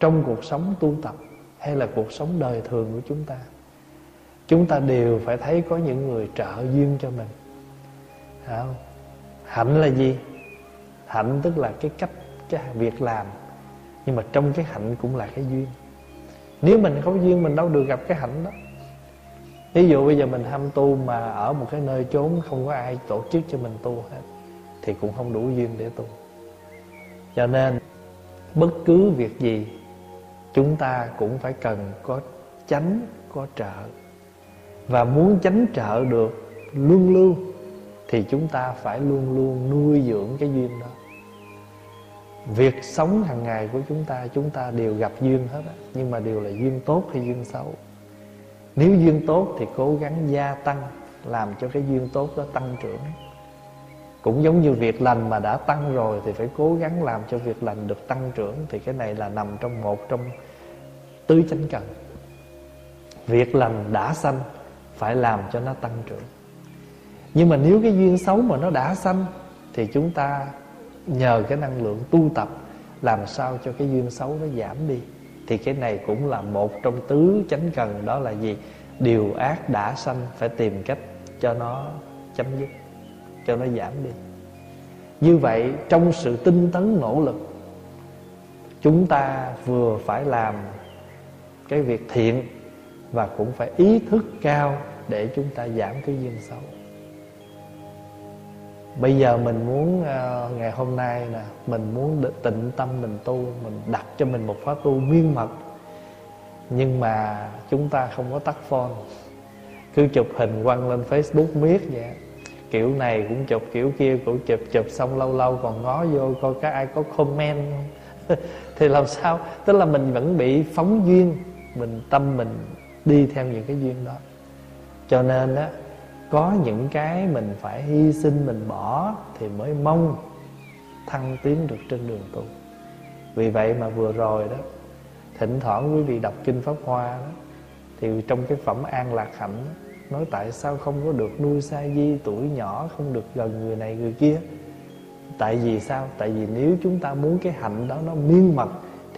trong cuộc sống tu tập hay là cuộc sống đời thường của chúng ta chúng ta đều phải thấy có những người trợ duyên cho mình. Không? hạnh là gì? Hạnh tức là cái cách, cái việc làm, nhưng mà trong cái hạnh cũng là cái duyên. Nếu mình không duyên, mình đâu được gặp cái hạnh đó. Ví dụ bây giờ mình ham tu mà ở một cái nơi chốn không có ai tổ chức cho mình tu hết, thì cũng không đủ duyên để tu. Cho nên, bất cứ việc gì chúng ta cũng phải cần có chánh, có trợ. Và muốn chánh trợ được luôn luôn thì chúng ta phải luôn luôn nuôi dưỡng cái duyên đó. Việc sống hàng ngày của chúng ta chúng ta đều gặp duyên hết á, nhưng mà đều là duyên tốt hay duyên xấu? Nếu duyên tốt thì cố gắng gia tăng, làm cho cái duyên tốt đó tăng trưởng cũng giống như việc lành mà đã tăng rồi thì phải cố gắng làm cho việc lành được tăng trưởng. Thì cái này là nằm trong một trong tứ chánh cần. Việc lành đã sanh, phải làm cho nó tăng trưởng. Nhưng mà nếu cái duyên xấu mà nó đã sanh, thì chúng ta nhờ cái năng lượng tu tập làm sao cho cái duyên xấu nó giảm đi. Thì cái này cũng là một trong tứ chánh cần, đó là gì? Điều ác đã sanh, phải tìm cách cho nó chấm dứt cho nó giảm đi. Như vậy trong sự tinh tấn nỗ lực chúng ta vừa phải làm cái việc thiện và cũng phải ý thức cao để chúng ta giảm cái duyên xấu. Bây giờ mình muốn uh, ngày hôm nay nè mình muốn tịnh tâm mình tu mình đặt cho mình một khóa tu miên mật. Nhưng mà chúng ta không có tắt phone. Cứ chụp hình quăng lên facebook miết vậy kiểu này cũng chụp kiểu kia cũng chụp chụp xong lâu lâu còn ngó vô coi có ai có comment. Thì làm sao? Tức là mình vẫn bị phóng duyên mình tâm mình đi theo những cái duyên đó. Cho nên á có những cái mình phải hy sinh mình bỏ thì mới mong thăng tiến được trên đường tu. Vì vậy mà vừa rồi đó thỉnh thoảng quý vị đọc kinh pháp hoa đó thì trong cái phẩm an lạc hạnh đó, nói tại sao không có được nuôi sa di tuổi nhỏ, không được gần người này người kia? Tại vì sao? Tại vì nếu chúng ta muốn cái hạnh đó nó miên mật,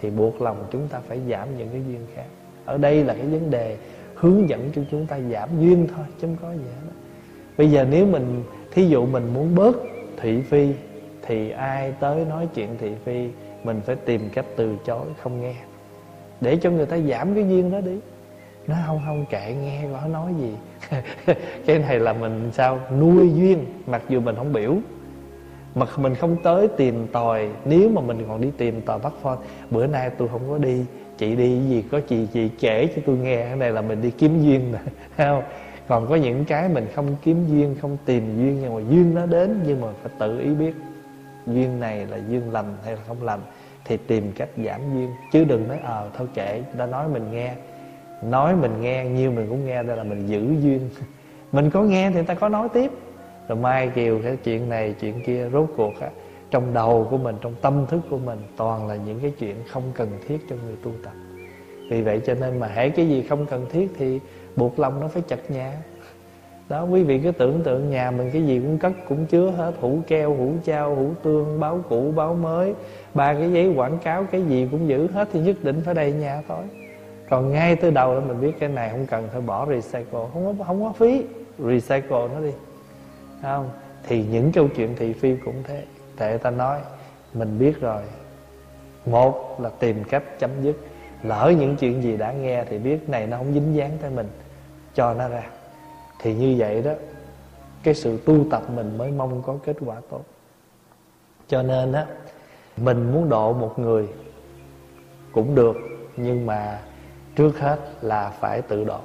thì buộc lòng chúng ta phải giảm những cái duyên khác. Ở đây là cái vấn đề hướng dẫn cho chúng ta giảm duyên thôi, chứ không có gì hết bây giờ nếu mình, thí dụ mình muốn bớt thị phi, thì ai tới nói chuyện thị phi, mình phải tìm cách từ chối, không nghe. Để cho người ta giảm cái duyên đó đi nó không không kệ, nghe có nói gì. Cái này là mình sao, nuôi duyên, mặc dù mình không biểu. Mà mình không tới tìm tòi, nếu mà mình còn đi tìm tòi bắt phone, bữa nay tôi không có đi, chị đi gì, có chị chị kể cho tôi nghe, cái này là mình đi kiếm duyên mà không? Còn có những cái mình không kiếm duyên, không tìm duyên, nhưng mà duyên nó đến, nhưng mà phải tự ý biết duyên này là duyên lành hay là không lành, thì tìm cách giảm duyên. Chứ đừng nói ờ thôi kệ đã ta nói mình nghe nói mình nghe nhiêu mình cũng nghe đây là mình giữ duyên. Mình có nghe thì người ta có nói tiếp. Rồi mai kiều cái chuyện này, chuyện kia, rốt cuộc á, trong đầu của mình, trong tâm thức của mình, toàn là những cái chuyện không cần thiết cho người tu tập. Vì vậy cho nên mà hễ cái gì không cần thiết thì buộc lòng nó phải chặt nhà đó, quý vị cứ tưởng tượng nhà mình cái gì cũng cất, cũng chứa hết, hũ keo, hũ trao, hũ tương, báo cũ, báo mới. Ba cái giấy quảng cáo, cái gì cũng giữ hết thì nhất định phải đầy nhà thôi còn ngay từ đầu đó mình biết cái này không cần phải bỏ recycle, không có không có phí. Recycle nó đi. Không? Thì những câu chuyện thị phi cũng thế. Tại ta nói, mình biết rồi. Một là tìm cách chấm dứt. Lỡ những chuyện gì đã nghe thì biết này nó không dính dáng tới mình. Cho nó ra. Thì như vậy đó, cái sự tu tập mình mới mong có kết quả tốt. Cho nên á, mình muốn độ một người cũng được, nhưng mà trước hết là phải tự độ.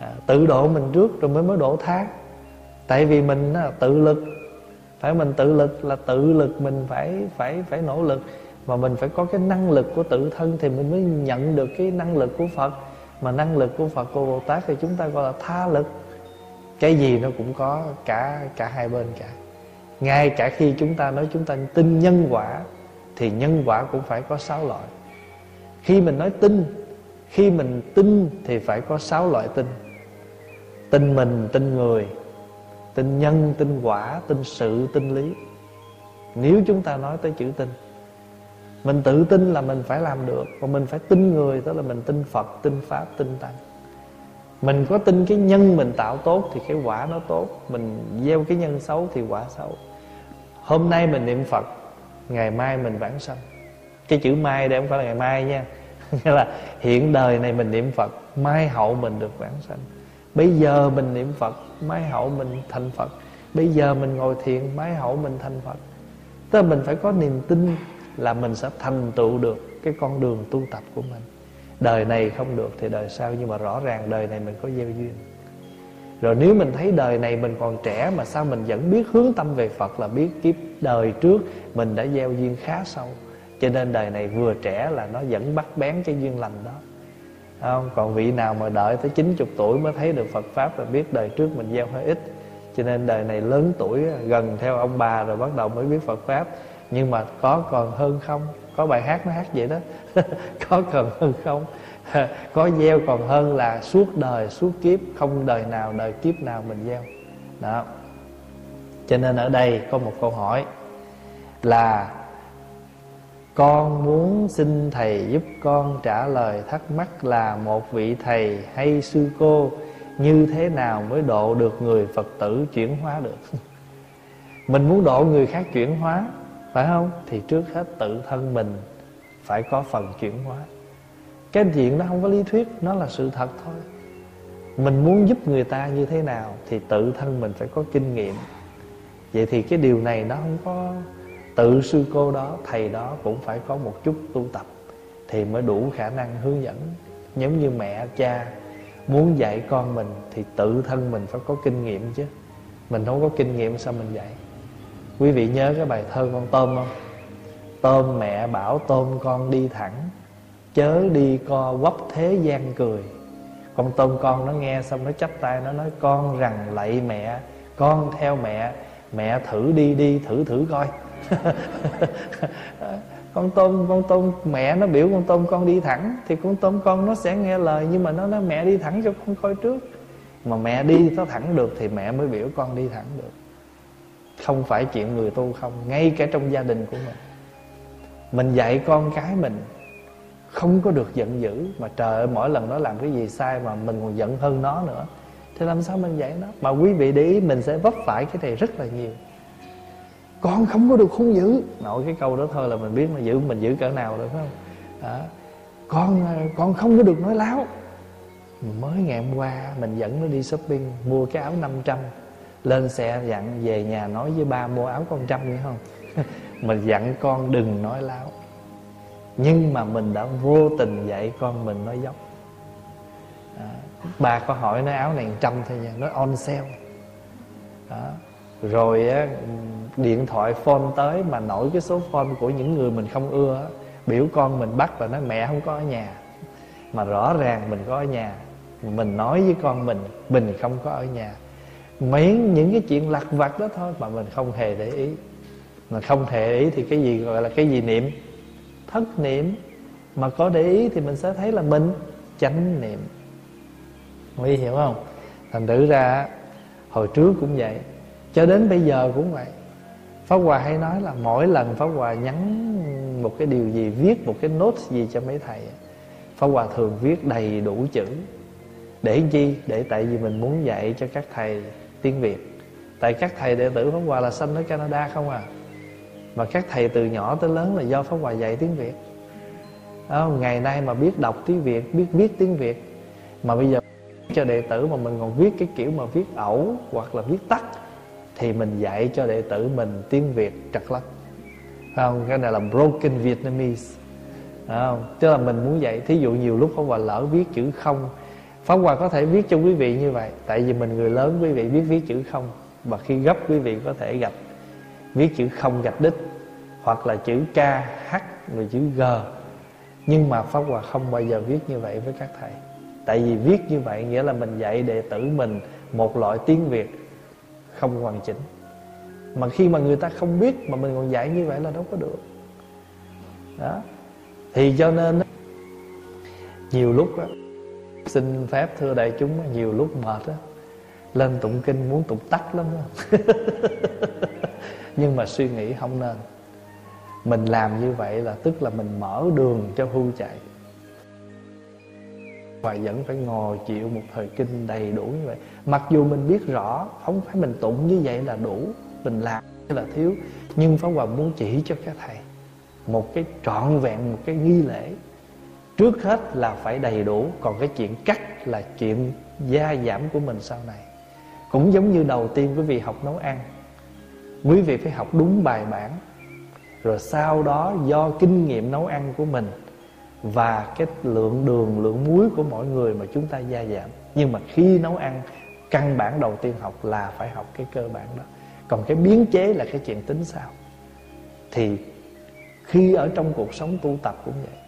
À, tự độ mình trước rồi mới mới độ thác tại vì mình á, tự lực. Phải mình tự lực là tự lực mình phải phải phải nỗ lực. Mà mình phải có cái năng lực của tự thân thì mình mới nhận được cái năng lực của Phật. Mà năng lực của Phật của Bồ Tát thì chúng ta gọi là tha lực. Cái gì nó cũng có cả cả hai bên cả. Ngay cả khi chúng ta nói chúng ta tin nhân quả thì nhân quả cũng phải có sáu loại khi mình nói tin, khi mình tin thì phải có sáu loại tin. Tin mình, tin người, tin nhân, tin quả, tin sự, tin lý. Nếu chúng ta nói tới chữ tin, mình tự tin là mình phải làm được và mình phải tin người, tức là mình tin phật, tin pháp, tin tăng. Mình có tin cái nhân mình tạo tốt thì cái quả nó tốt, mình gieo cái nhân xấu thì quả xấu. Hôm nay mình niệm phật, ngày mai mình vãng sanh cái chữ mai đây không phải là ngày mai nha. Nghĩa là hiện đời này mình niệm phật, mai hậu mình được vãng sanh. Bây giờ mình niệm phật, mai hậu mình thành phật. Bây giờ mình ngồi thiền, mai hậu mình thành phật. Tức là mình phải có niềm tin là mình sẽ thành tựu được cái con đường tu tập của mình. Đời này không được thì đời sau, nhưng mà rõ ràng đời này mình có gieo duyên. Rồi nếu mình thấy đời này mình còn trẻ mà sao mình vẫn biết hướng tâm về Phật là biết kiếp đời trước mình đã gieo duyên khá sâu? Cho nên đời này vừa trẻ là nó vẫn bắt bén cái duyên lành đó không? Còn vị nào mà đợi tới 90 tuổi mới thấy được Phật Pháp là biết đời trước mình gieo hơi ít Cho nên đời này lớn tuổi, gần theo ông bà rồi bắt đầu mới biết Phật Pháp Nhưng mà có còn hơn không? Có bài hát nó hát vậy đó Có còn hơn không? có gieo còn hơn là suốt đời, suốt kiếp, không đời nào, đời kiếp nào mình gieo đó cho nên ở đây có một câu hỏi là con muốn xin thầy giúp con trả lời thắc mắc là một vị thầy hay sư cô như thế nào mới độ được người phật tử chuyển hóa được? Mình muốn độ người khác chuyển hóa, phải không? Thì trước hết tự thân mình phải có phần chuyển hóa. Cái chuyện đó không có lý thuyết, nó là sự thật thôi. Mình muốn giúp người ta như thế nào thì tự thân mình phải có kinh nghiệm. Vậy thì cái điều này nó không có tự sư cô đó, thầy đó cũng phải có một chút tu tập thì mới đủ khả năng hướng dẫn. Giống như mẹ, cha muốn dạy con mình thì tự thân mình phải có kinh nghiệm chứ. Mình không có kinh nghiệm sao mình dạy? Quý vị nhớ cái bài thơ con tôm không? Tôm mẹ bảo tôm con đi thẳng, chớ đi co quắp thế gian cười. Con tôm con nó nghe xong nó chắp tay, nó nói, con rằng lạy mẹ, con theo mẹ mẹ thử đi đi, thử thử coi. con tôm con tôm, mẹ nó biểu con tôm con đi thẳng, thì con tôm con nó sẽ nghe lời, nhưng mà nó nói mẹ đi thẳng cho con coi trước. Mà mẹ đi nó thẳng được, thì mẹ mới biểu con đi thẳng được. Không phải chuyện người tu không, ngay cả trong gia đình của mình. Mình dạy con cái mình, không có được giận dữ, mà trời ơi, mỗi lần nó làm cái gì sai mà mình còn giận hơn nó nữa. Thì làm sao mình dạy nó? Mà quý vị để ý, mình sẽ vấp phải cái này rất là nhiều con không có được hung dữ. Nội cái câu đó thôi là mình biết mà giữ mình giữ cỡ nào rồi phải không? Đó. con con không có được nói láo. Mới ngày hôm qua mình dẫn nó đi shopping mua cái áo 500 lên xe dặn về nhà nói với ba mua áo con trăm nghe không? Mình dặn con đừng nói láo. Nhưng mà mình đã vô tình dạy con mình nói dốc. À, bà có hỏi nói áo này trăm thôi nha nói on sale. Đó. rồi á, điện thoại phone tới mà nổi cái số phone của những người mình không ưa biểu con mình bắt và nói, mẹ không có ở nhà. Mà rõ ràng mình có ở nhà, mình nói với con mình mình không có ở nhà. Mấy những cái chuyện lặt vặt đó thôi mà mình không hề để ý. Mà không hề để ý thì cái gì gọi là cái gì niệm? Thất niệm. Mà có để ý thì mình sẽ thấy là mình chánh niệm. Quý hiểu không? Thành thử ra hồi trước cũng vậy, cho đến bây giờ cũng vậy. Pháp Hòa hay nói là mỗi lần Pháp Hòa nhắn một cái điều gì Viết một cái nốt gì cho mấy thầy Pháp Hòa thường viết đầy đủ chữ. Để chi? Để tại vì mình muốn dạy cho các thầy tiếng Việt. Tại các thầy đệ tử Pháp Hòa là sanh ở Canada không à? Mà các thầy từ nhỏ tới lớn là do Pháp Hòa dạy tiếng Việt. Đó, Ngày nay mà biết đọc tiếng Việt Biết viết tiếng Việt Mà bây giờ cho đệ tử mà mình còn viết cái kiểu mà viết ẩu Hoặc là viết tắt thì mình dạy cho đệ tử mình tiếng Việt trật lắc không? Cái này là broken Vietnamese. Không? Tức là mình muốn dạy, Thí dụ nhiều lúc không Hòa lỡ viết chữ không. Pháp Hòa có thể viết cho quý vị như vậy, Tại vì mình người lớn, quý vị biết viết chữ không. Và khi gấp, quý vị có thể gạch viết chữ không gạch đích, hoặc là chữ k, h, rồi chữ g. Nhưng mà pháp hòa không bao giờ viết như vậy với các thầy. Tại vì viết như vậy nghĩa là mình dạy đệ tử mình một loại tiếng việt không hoàn chỉnh. Mà khi mà người ta không biết mà mình còn dạy như vậy là đâu có được. Đó. Thì cho nên nhiều lúc đó, xin phép thưa đại chúng nhiều lúc mệt đó, lên tụng kinh muốn tụng tắt lắm đó. nhưng mà suy nghĩ không nên. Mình làm như vậy là tức là mình mở đường cho hưu chạy và vẫn phải ngồi chịu một thời kinh đầy đủ như vậy. Mặc dù mình biết rõ, không phải mình tụng như vậy là đủ, mình làm là thiếu. Nhưng pháp hòa muốn chỉ cho các thầy một cái trọn vẹn, một cái nghi lễ. Trước hết là phải đầy đủ, còn cái chuyện cắt là chuyện gia giảm của mình sau này. Cũng giống như đầu tiên quý vị học nấu ăn. Quý vị phải học đúng bài bản. Rồi sau đó do kinh nghiệm nấu ăn của mình và cái lượng đường, lượng muối của mỗi người mà chúng ta gia giảm. Nhưng mà khi nấu ăn, căn bản đầu tiên học là phải học cái cơ bản đó. Còn cái biến chế là cái chuyện tính sao. Thì khi ở trong cuộc sống tu tập cũng vậy.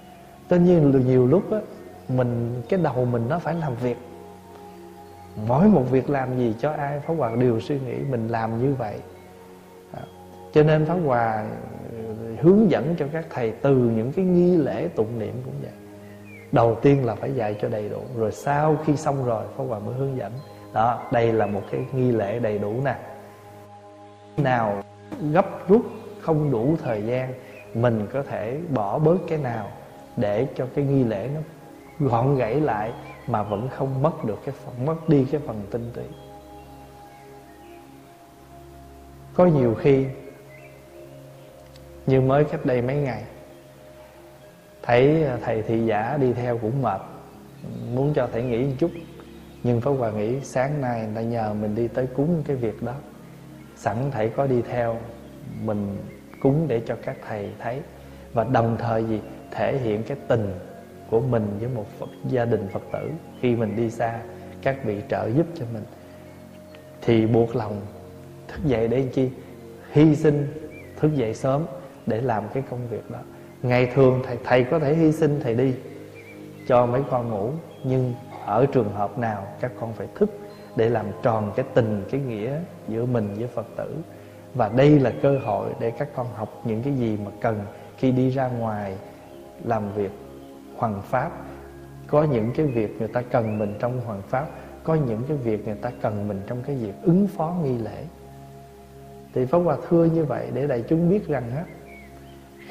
Tất nhiên nhiều lúc á, mình, cái đầu mình nó phải làm việc. Mỗi một việc làm gì cho ai, pháp hòa đều suy nghĩ mình làm như vậy. À, cho nên pháp hòa hướng dẫn cho các thầy từ những cái nghi lễ tụng niệm cũng vậy. Đầu tiên là phải dạy cho đầy đủ, rồi sau khi xong rồi, pháp hòa mới hướng dẫn. Đó, đây là một cái nghi lễ đầy đủ nè. Nào, gấp rút, không đủ thời gian, mình có thể bỏ bớt cái nào để cho cái nghi lễ nó gọn gãy lại mà vẫn không mất được cái phần, mất đi cái phần tinh túy. Có nhiều khi như mới cách đây mấy ngày. Thấy à, thầy thị giả đi theo cũng mệt. Muốn cho thầy nghỉ một chút nhưng Pháp Hòa nghĩ sáng nay người ta nhờ mình đi tới cúng cái việc đó. Sẵn thầy có đi theo Mình cúng để cho các thầy thấy. Và đồng thời gì? Thể hiện cái tình của mình với một Phật, gia đình Phật tử. Khi mình đi xa Các vị trợ giúp cho mình. Thì buộc lòng thức dậy để chi? Hy sinh thức dậy sớm. Để làm cái công việc đó. Ngày thường thầy thầy có thể hy sinh thầy đi, Cho mấy con ngủ, Nhưng ở trường hợp nào các con phải thức để làm tròn cái tình, cái nghĩa giữa mình với phật tử. Và đây là cơ hội để các con học những cái gì mà cần khi đi ra ngoài làm việc hoàng pháp. Có những cái việc người ta cần mình trong hoàng pháp, có những cái việc người ta cần mình trong cái việc ứng phó nghi lễ. Thì pháp hòa thưa như vậy để đại chúng biết rằng á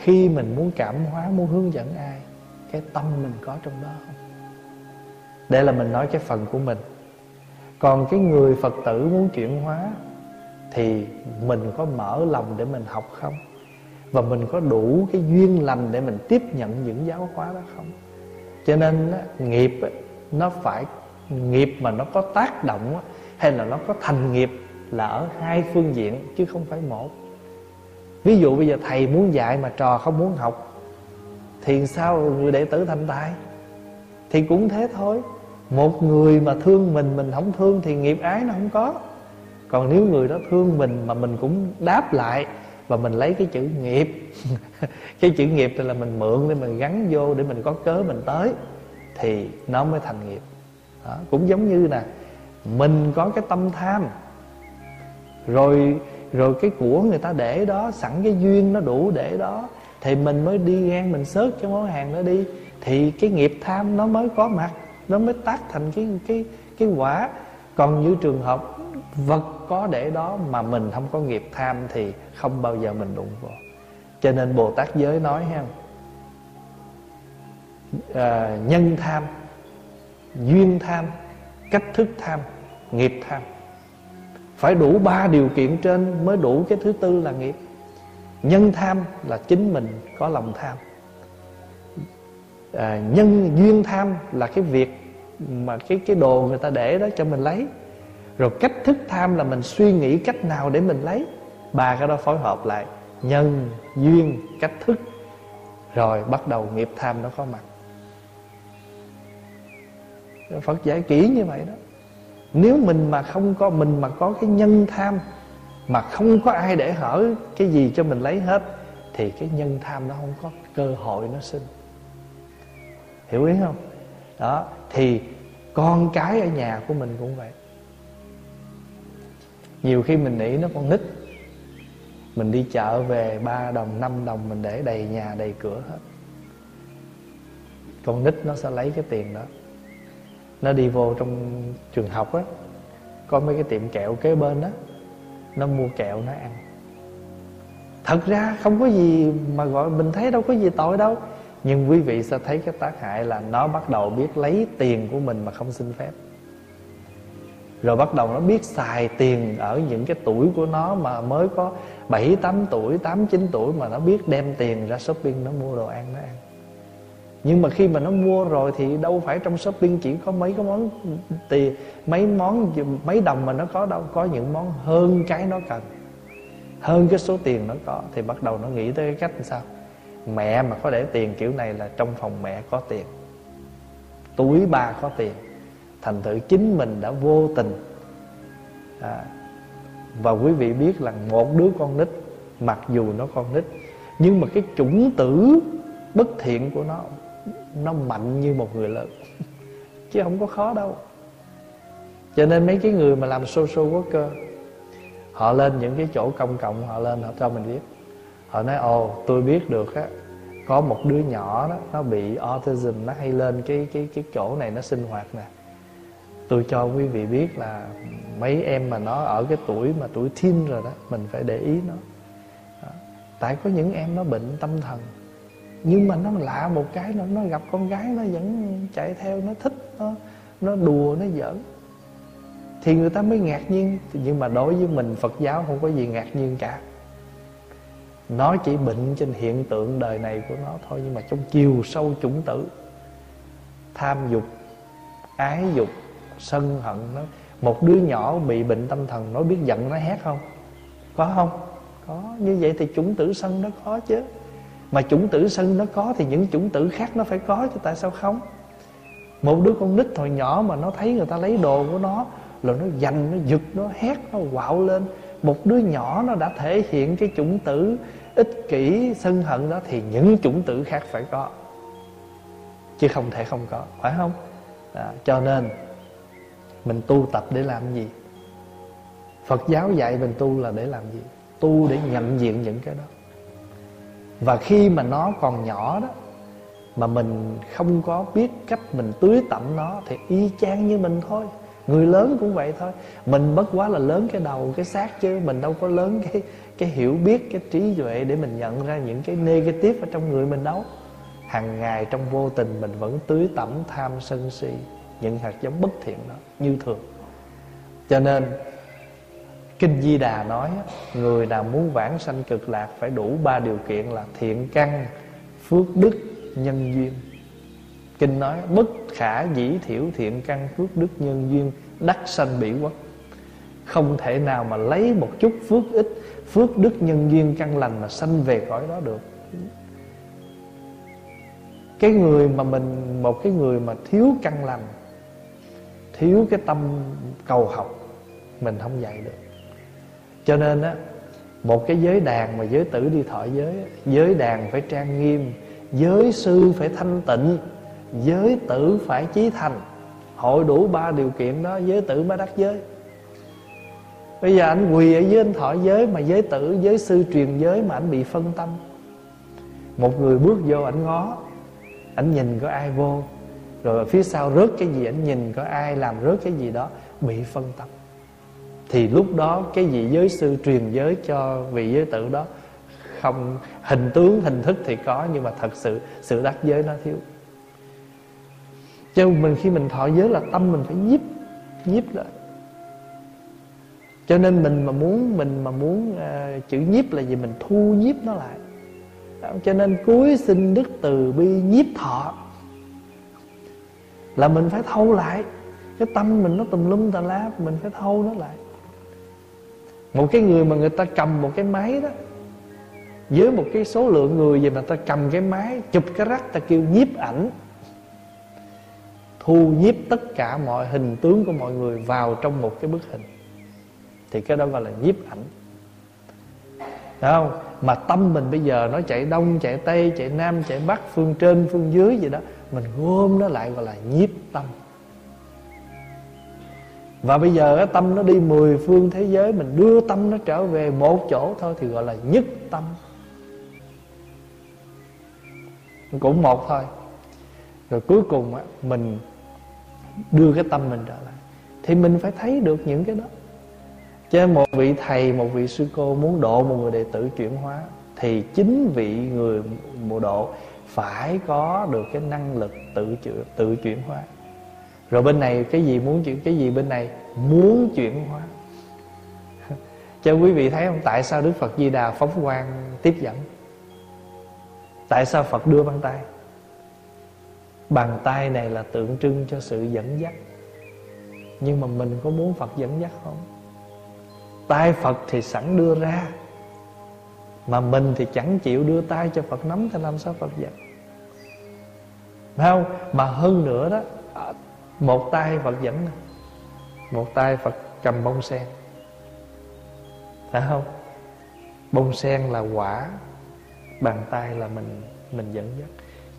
khi mình muốn cảm hóa, muốn hướng dẫn ai, cái tâm mình có trong đó không? Đây là mình nói cái phần của mình. Còn cái người phật tử muốn chuyển hóa thì mình có mở lòng để mình học không? Và mình có đủ cái duyên lành để mình tiếp nhận những giáo hóa đó không? Cho nên nghiệp nó phải, nghiệp mà nó có tác động hay là nó có thành nghiệp là ở hai phương diện chứ không phải một ví dụ bây giờ thầy muốn dạy mà trò không muốn học, thì sao người đệ tử thành tài? Thì cũng thế thôi. Một người mà thương mình mình không thương thì nghiệp ái nó không có. Còn nếu người đó thương mình mà mình cũng đáp lại và mình lấy cái chữ nghiệp, cái chữ nghiệp thì là mình mượn để mình gắn vô để mình có cớ mình tới, thì nó mới thành nghiệp. Đó. cũng giống như nè, mình có cái tâm tham, rồi rồi cái của người ta để đó sẵn cái duyên nó đủ để đó thì mình mới đi ngang mình sớt cái món hàng đó đi. Thì cái nghiệp tham nó mới có mặt nó mới tác thành cái cái cái quả. Còn như trường hợp vật có để đó mà mình không có nghiệp tham thì không bao giờ mình đụng vào. Cho nên bồ tát giới nói ha à, nhân tham duyên tham cách thức tham nghiệp tham phải đủ ba điều kiện trên mới đủ cái thứ tư là nghiệp. Nhân tham là chính mình có lòng tham. À, nhân duyên tham là cái việc mà cái cái đồ người ta để đó cho mình lấy. Rồi cách thức tham là mình suy nghĩ cách nào để mình lấy. Ba cái đó phối hợp lại. Nhân duyên cách thức. Rồi bắt đầu nghiệp tham nó có mặt. Phật giải kỹ như vậy đó. Nếu mình mà không có, Mình mà có cái nhân tham, Mà không có ai để hở Cái gì cho mình lấy hết, Thì cái nhân tham nó không có, cơ hội nó sinh. Hiểu ý không? Đó, thì con cái ở nhà của mình cũng vậy. Nhiều khi mình nghĩ nó con nít. Mình đi chợ về 3 đồng 5 đồng mình để đầy nhà, đầy cửa hết. Con nít nó sẽ lấy cái tiền đó nó đi vô trong trường học á có mấy cái tiệm kẹo kế bên đó nó mua kẹo nó ăn. Thật ra không có gì mà gọi mình thấy đâu có gì tội đâu. Nhưng quý vị sẽ thấy cái tác hại là nó bắt đầu biết lấy tiền của mình mà không xin phép. Rồi bắt đầu nó biết xài tiền ở những cái tuổi của nó mà mới có 7, 8 tuổi, 8, 9 tuổi mà nó biết đem tiền ra shopping nó mua đồ ăn nó ăn nhưng mà khi mà nó mua rồi thì đâu phải trong shopping chỉ có mấy cái món tiền mấy món mấy đồng mà nó có đâu có những món hơn cái nó cần. Hơn cái số tiền nó có. Thì bắt đầu nó nghĩ tới cái cách làm sao? Mẹ mà có để tiền kiểu này là trong phòng mẹ có tiền túi ba có tiền. Thành thử chính mình đã vô tình. À, và quý vị biết là một đứa con nít mặc dù nó con nít nhưng mà cái chủng tử bất thiện của nó nó mạnh như một người lớn. Chứ không có khó đâu. Cho nên mấy cái người mà làm social worker, họ lên những cái chỗ công cộng, họ lên, họ cho mình biết. Họ nói, ồ, tôi biết được á, có một đứa nhỏ đó, nó bị autism, nó hay lên cái cái cái chỗ này nó sinh hoạt nè. Tôi cho quý vị biết là mấy em mà nó ở cái tuổi mà tuổi teen rồi đó, mình phải để ý nó. Đó. tại có những em nó bệnh tâm thần nhưng mà nó lạ một cái, nó nó gặp con gái, nó vẫn chạy theo, nó thích, nó nó đùa, nó giỡn. Thì người ta mới ngạc nhiên, nhưng mà đối với mình, Phật giáo không có gì ngạc nhiên cả. Nó chỉ bệnh trên hiện tượng đời này của nó thôi, nhưng mà trong chiều sâu chủng tử, tham dục, ái dục, sân hận, nó, một đứa nhỏ bị bệnh tâm thần, nó biết giận, nó hét không? Có không? Có. Như vậy thì chủng tử sân nó có chứ mà chủng tử sân nó có thì những chủng tử khác nó phải có chứ tại sao không? Một đứa con nít hồi nhỏ mà nó thấy người ta lấy đồ của nó rồi nó giành nó giật nó hét nó quạo lên. Một đứa nhỏ nó đã thể hiện cái chủng tử ích kỷ sân hận đó thì những chủng tử khác phải có. Chứ không thể không có phải không? À, cho nên mình tu tập để làm gì? Phật giáo dạy mình tu là để làm gì? Tu để nhận diện những cái đó và khi mà nó còn nhỏ đó, mà mình không có biết cách mình tưới tẩm nó, thì y chang như mình thôi. Người lớn cũng vậy thôi. Mình bất quá là lớn cái đầu, cái xác chứ, mình đâu có lớn cái cái hiểu biết, cái trí tuệ để mình nhận ra những cái negative ở trong người mình đâu. Hàng ngày trong vô tình mình vẫn tưới tẩm tham sân si, những hạt giống bất thiện đó, như thường. Cho nên kinh di đà nói, người nào muốn vãng sanh cực lạc phải đủ ba điều kiện là thiện căn, phước đức, nhân duyên. Kinh nói, bất khả dĩ thiểu thiện căn, phước đức, nhân duyên, đắc sanh bỉ quốc. Không thể nào mà lấy một chút phước ích, phước đức, nhân duyên, căn lành mà sanh về cõi đó được. Cái người mà mình, một cái người mà thiếu căn lành, thiếu cái tâm cầu học, mình không dạy được cho nên á, một cái giới đàn mà giới tử đi thọ giới giới đàn phải trang nghiêm, giới sư phải thanh tịnh, giới tử phải chí thành. Hội đủ ba điều kiện đó, giới tử mới đắc giới. Bây giờ anh quỳ ở dưới anh thọ giới mà giới tử, giới sư truyền giới mà anh bị phân tâm. Một người bước vô anh ngó anh nhìn có ai vô. Rồi phía sau rớt cái gì anh nhìn có ai làm rớt cái gì đó, bị phân tâm thì lúc đó cái vị giới sư truyền giới cho vị giới tử đó không hình tướng hình thức thì có nhưng mà thật sự sự đắc giới nó thiếu. Cho mình khi mình thọ giới là tâm mình phải nhiếp nhiếp lại. Cho nên mình mà muốn mình mà muốn uh, chữ nhiếp là gì mình thu nhiếp nó lại. Cho nên cuối sinh đức từ bi nhiếp thọ là mình phải thâu lại. Cái tâm mình nó tùm lum tà lá mình phải thâu nó lại một cái người mà người ta cầm một cái máy đó với một cái số lượng người gì mà ta cầm cái máy chụp cái rắc ta kêu nhiếp ảnh thu nhiếp tất cả mọi hình tướng của mọi người vào trong một cái bức hình. Thì cái đó gọi là nhiếp ảnh. Đúng không? Mà tâm mình bây giờ nó chạy đông, chạy tây, chạy nam, chạy bắc, phương trên, phương dưới gì đó Mình gom nó lại gọi là nhiếp tâm. Và bây giờ cái tâm nó đi mười phương thế giới Mình đưa tâm nó trở về một chỗ thôi Thì gọi là nhất tâm. Cũng một thôi. Rồi cuối cùng á, mình đưa cái tâm mình trở lại. Thì mình phải thấy được những cái đó. Cho một vị thầy, một vị sư cô muốn độ một người đệ tử chuyển hóa thì chính vị người mùa độ phải có được cái năng lực tự chuyển, tự chuyển hóa rồi bên này cái gì muốn chuyển, cái gì bên này muốn chuyển hóa. Cho quý vị thấy không? Tại sao đức phật di đà phóng quang tiếp dẫn? Tại sao phật đưa bàn tay? Bàn tay này là tượng trưng cho sự dẫn dắt. Nhưng mà mình có muốn phật dẫn dắt không? Tay phật thì sẵn đưa ra, mà mình thì chẳng chịu đưa tay cho phật nắm thì làm sao phật dẫn? Phải không? Mà hơn nữa đó một tay phật dẫn, một tay phật cầm bông sen. Phải không? Bông sen là quả, bàn tay là mình mình dẫn dắt.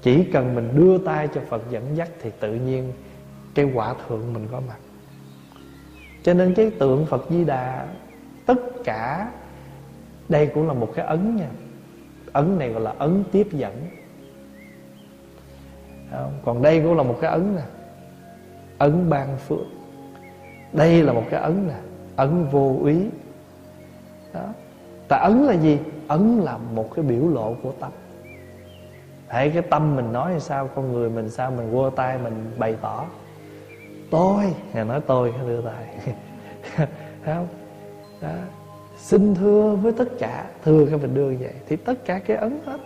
Chỉ cần mình đưa tay cho phật dẫn dắt thì tự nhiên cái quả thượng mình có mặt. Cho nên cái tượng phật di đà, tất cả, đây cũng là một cái ấn nha. Ấn này gọi là ấn tiếp dẫn. Còn đây cũng là một cái ấn nè ấn ban phước. Đây là một cái ấn nè, ấn vô úy đó. Ta ấn là gì? Ấn là một cái biểu lộ của tâm. Hãy cái tâm mình nói là sao, con người mình sao, mình quơ tay mình bày tỏ. Tôi nhà nói tôi đưa tay không? Đó. Xin thưa với tất cả. Thưa cái mình đưa vậy, thì tất cả cái ấn hết.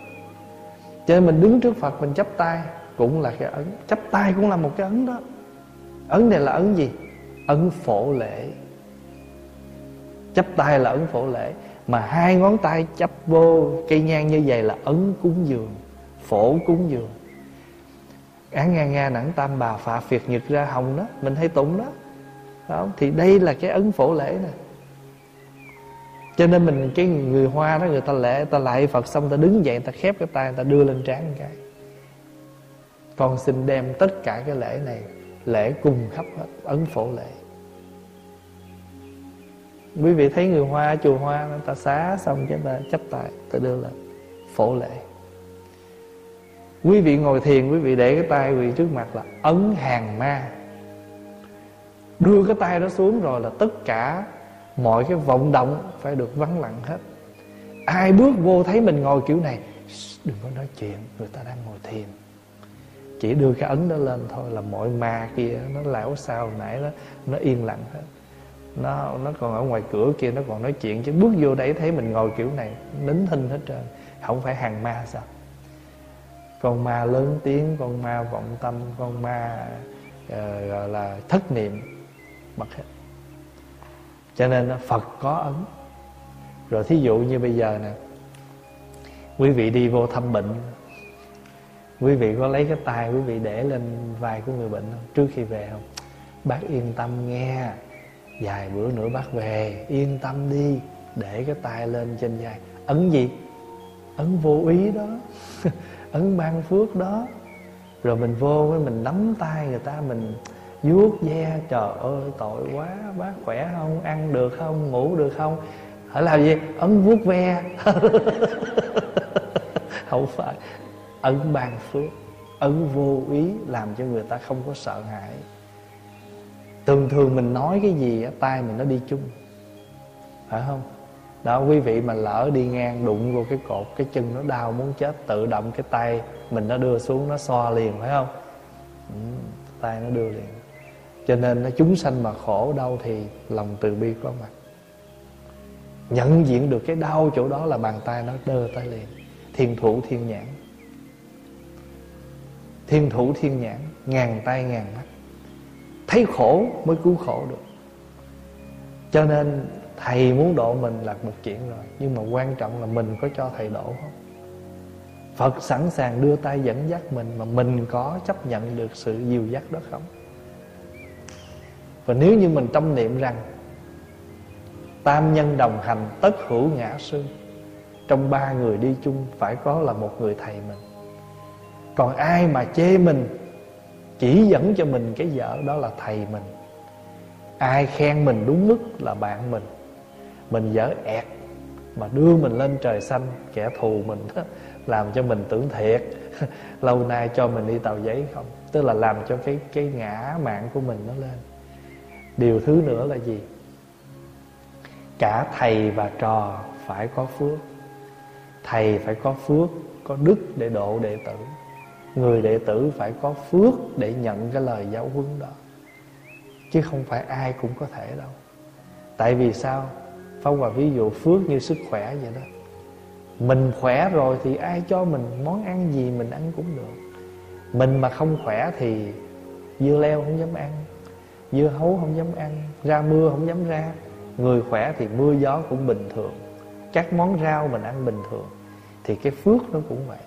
Cho nên mình đứng trước phật, mình chấp tay cũng là cái ấn. Chấp tay cũng là một cái ấn đó ấn này là ấn gì? Ấn phổ lễ. Chắp tay là ấn phổ lễ. Mà hai ngón tay chắp vô cây nhang như vậy là ấn cúng dường, phổ cúng dường. Án nga nga nẵng tam bà phạ phiệt nhật ra hồng đó, mình hay tụng đó. Đó thì đây là cái ấn phổ lễ nè. Cho nên mình, cái người hoa đó, người ta lễ, người ta lại phật xong ta đứng dậy, người ta khép cái tay, người ta đưa lên trán một cái. Con xin đem tất cả cái lễ này lễ cùng khắp hết, ấn phổ lễ. Quý vị thấy người hoa, chùa hoa, người ta xá xong cái ta chấp tay ta đưa lên phổ lễ. Quý vị ngồi thiền, quý vị để cái tay quý vị trước mặt là ấn hàng ma. Đưa cái tay đó xuống rồi là tất cả mọi cái vọng động phải được vắng lặng hết. Ai bước vô thấy mình ngồi kiểu này đừng có nói chuyện, người ta đang ngồi thiền chỉ đưa cái ấn đó lên thôi là mọi ma kia nó lão sao nãy đó nó yên lặng hết. Nó nó còn ở ngoài cửa kia nó còn nói chuyện chứ bước vô đấy thấy mình ngồi kiểu này nín thinh hết trơn không phải hàng ma sao? Con ma lớn tiếng con ma vọng tâm con ma uh, gọi là thất niệm bật hết. Cho nên phật có ấn. Rồi thí dụ như bây giờ nè quý vị đi vô thăm bệnh quý vị có lấy cái tay quý vị để lên vai của người bệnh không? Trước khi về không? Bác yên tâm nghe. Vài bữa nữa bác về. Yên tâm đi. Để cái tay lên trên vai. Ấn gì? Ấn vô ý đó. Ấn ban phước đó. Rồi mình vô với mình nắm tay người ta, mình vuốt ve. Trời ơi, tội quá. Bác khỏe không? Ăn được không? Ngủ được không? Hỏi làm gì? Ấn vuốt ve. Không phải ấn ban phước ấn vô ý làm cho người ta không có sợ hãi. Thường thường mình nói cái gì á tay mình nó đi chung. Phải không? Đó quý vị mà lỡ đi ngang đụng vô cái cột cái chân nó đau muốn chết tự động cái tay mình nó đưa xuống nó xoa liền phải không? Ừ, tay nó đưa liền. Cho nên nó chúng sanh mà khổ đau thì lòng từ bi có mặt. Nhận diện được cái đau chỗ đó là bàn tay nó đưa tay liền. Thiền thủ thiên nhãn thiên thủ, thiên nhãn, ngàn tay, ngàn mắt. Thấy khổ mới cứu khổ được. Cho nên thầy muốn độ mình là một chuyện rồi, nhưng mà quan trọng là mình có cho thầy độ không? Phật sẵn sàng đưa tay dẫn dắt mình mà mình có chấp nhận được sự dìu dắt đó không? Và nếu như mình tâm niệm rằng tam nhân đồng hành tất hữu ngã sư trong ba người đi chung phải có là một người thầy mình còn ai mà chê mình, chỉ dẫn cho mình cái dở đó là thầy mình. Ai khen mình đúng mức là bạn mình. Mình dở ẹt mà đưa mình lên trời xanh, kẻ thù mình làm cho mình tưởng thiệt. Lâu nay cho mình đi tàu giấy không? Tức là làm cho cái cái ngã mạng của mình nó lên. Điều thứ nữa là gì? Cả thầy và trò phải có phước. Thầy phải có phước, có đức để độ đệ tử người đệ tử phải có phước để nhận cái lời giáo huấn đó. Chứ không phải ai cũng có thể đâu. Tại vì sao? Phong Hòa ví dụ phước như sức khỏe vậy đó. Mình khỏe rồi thì ai cho mình món ăn gì mình ăn cũng được. Mình mà không khỏe thì dưa leo không dám ăn, Dưa hấu không dám ăn Ra mưa không dám ra. Người khỏe thì mưa gió cũng bình thường. Các món rau mình ăn bình thường. Thì cái phước nó cũng vậy.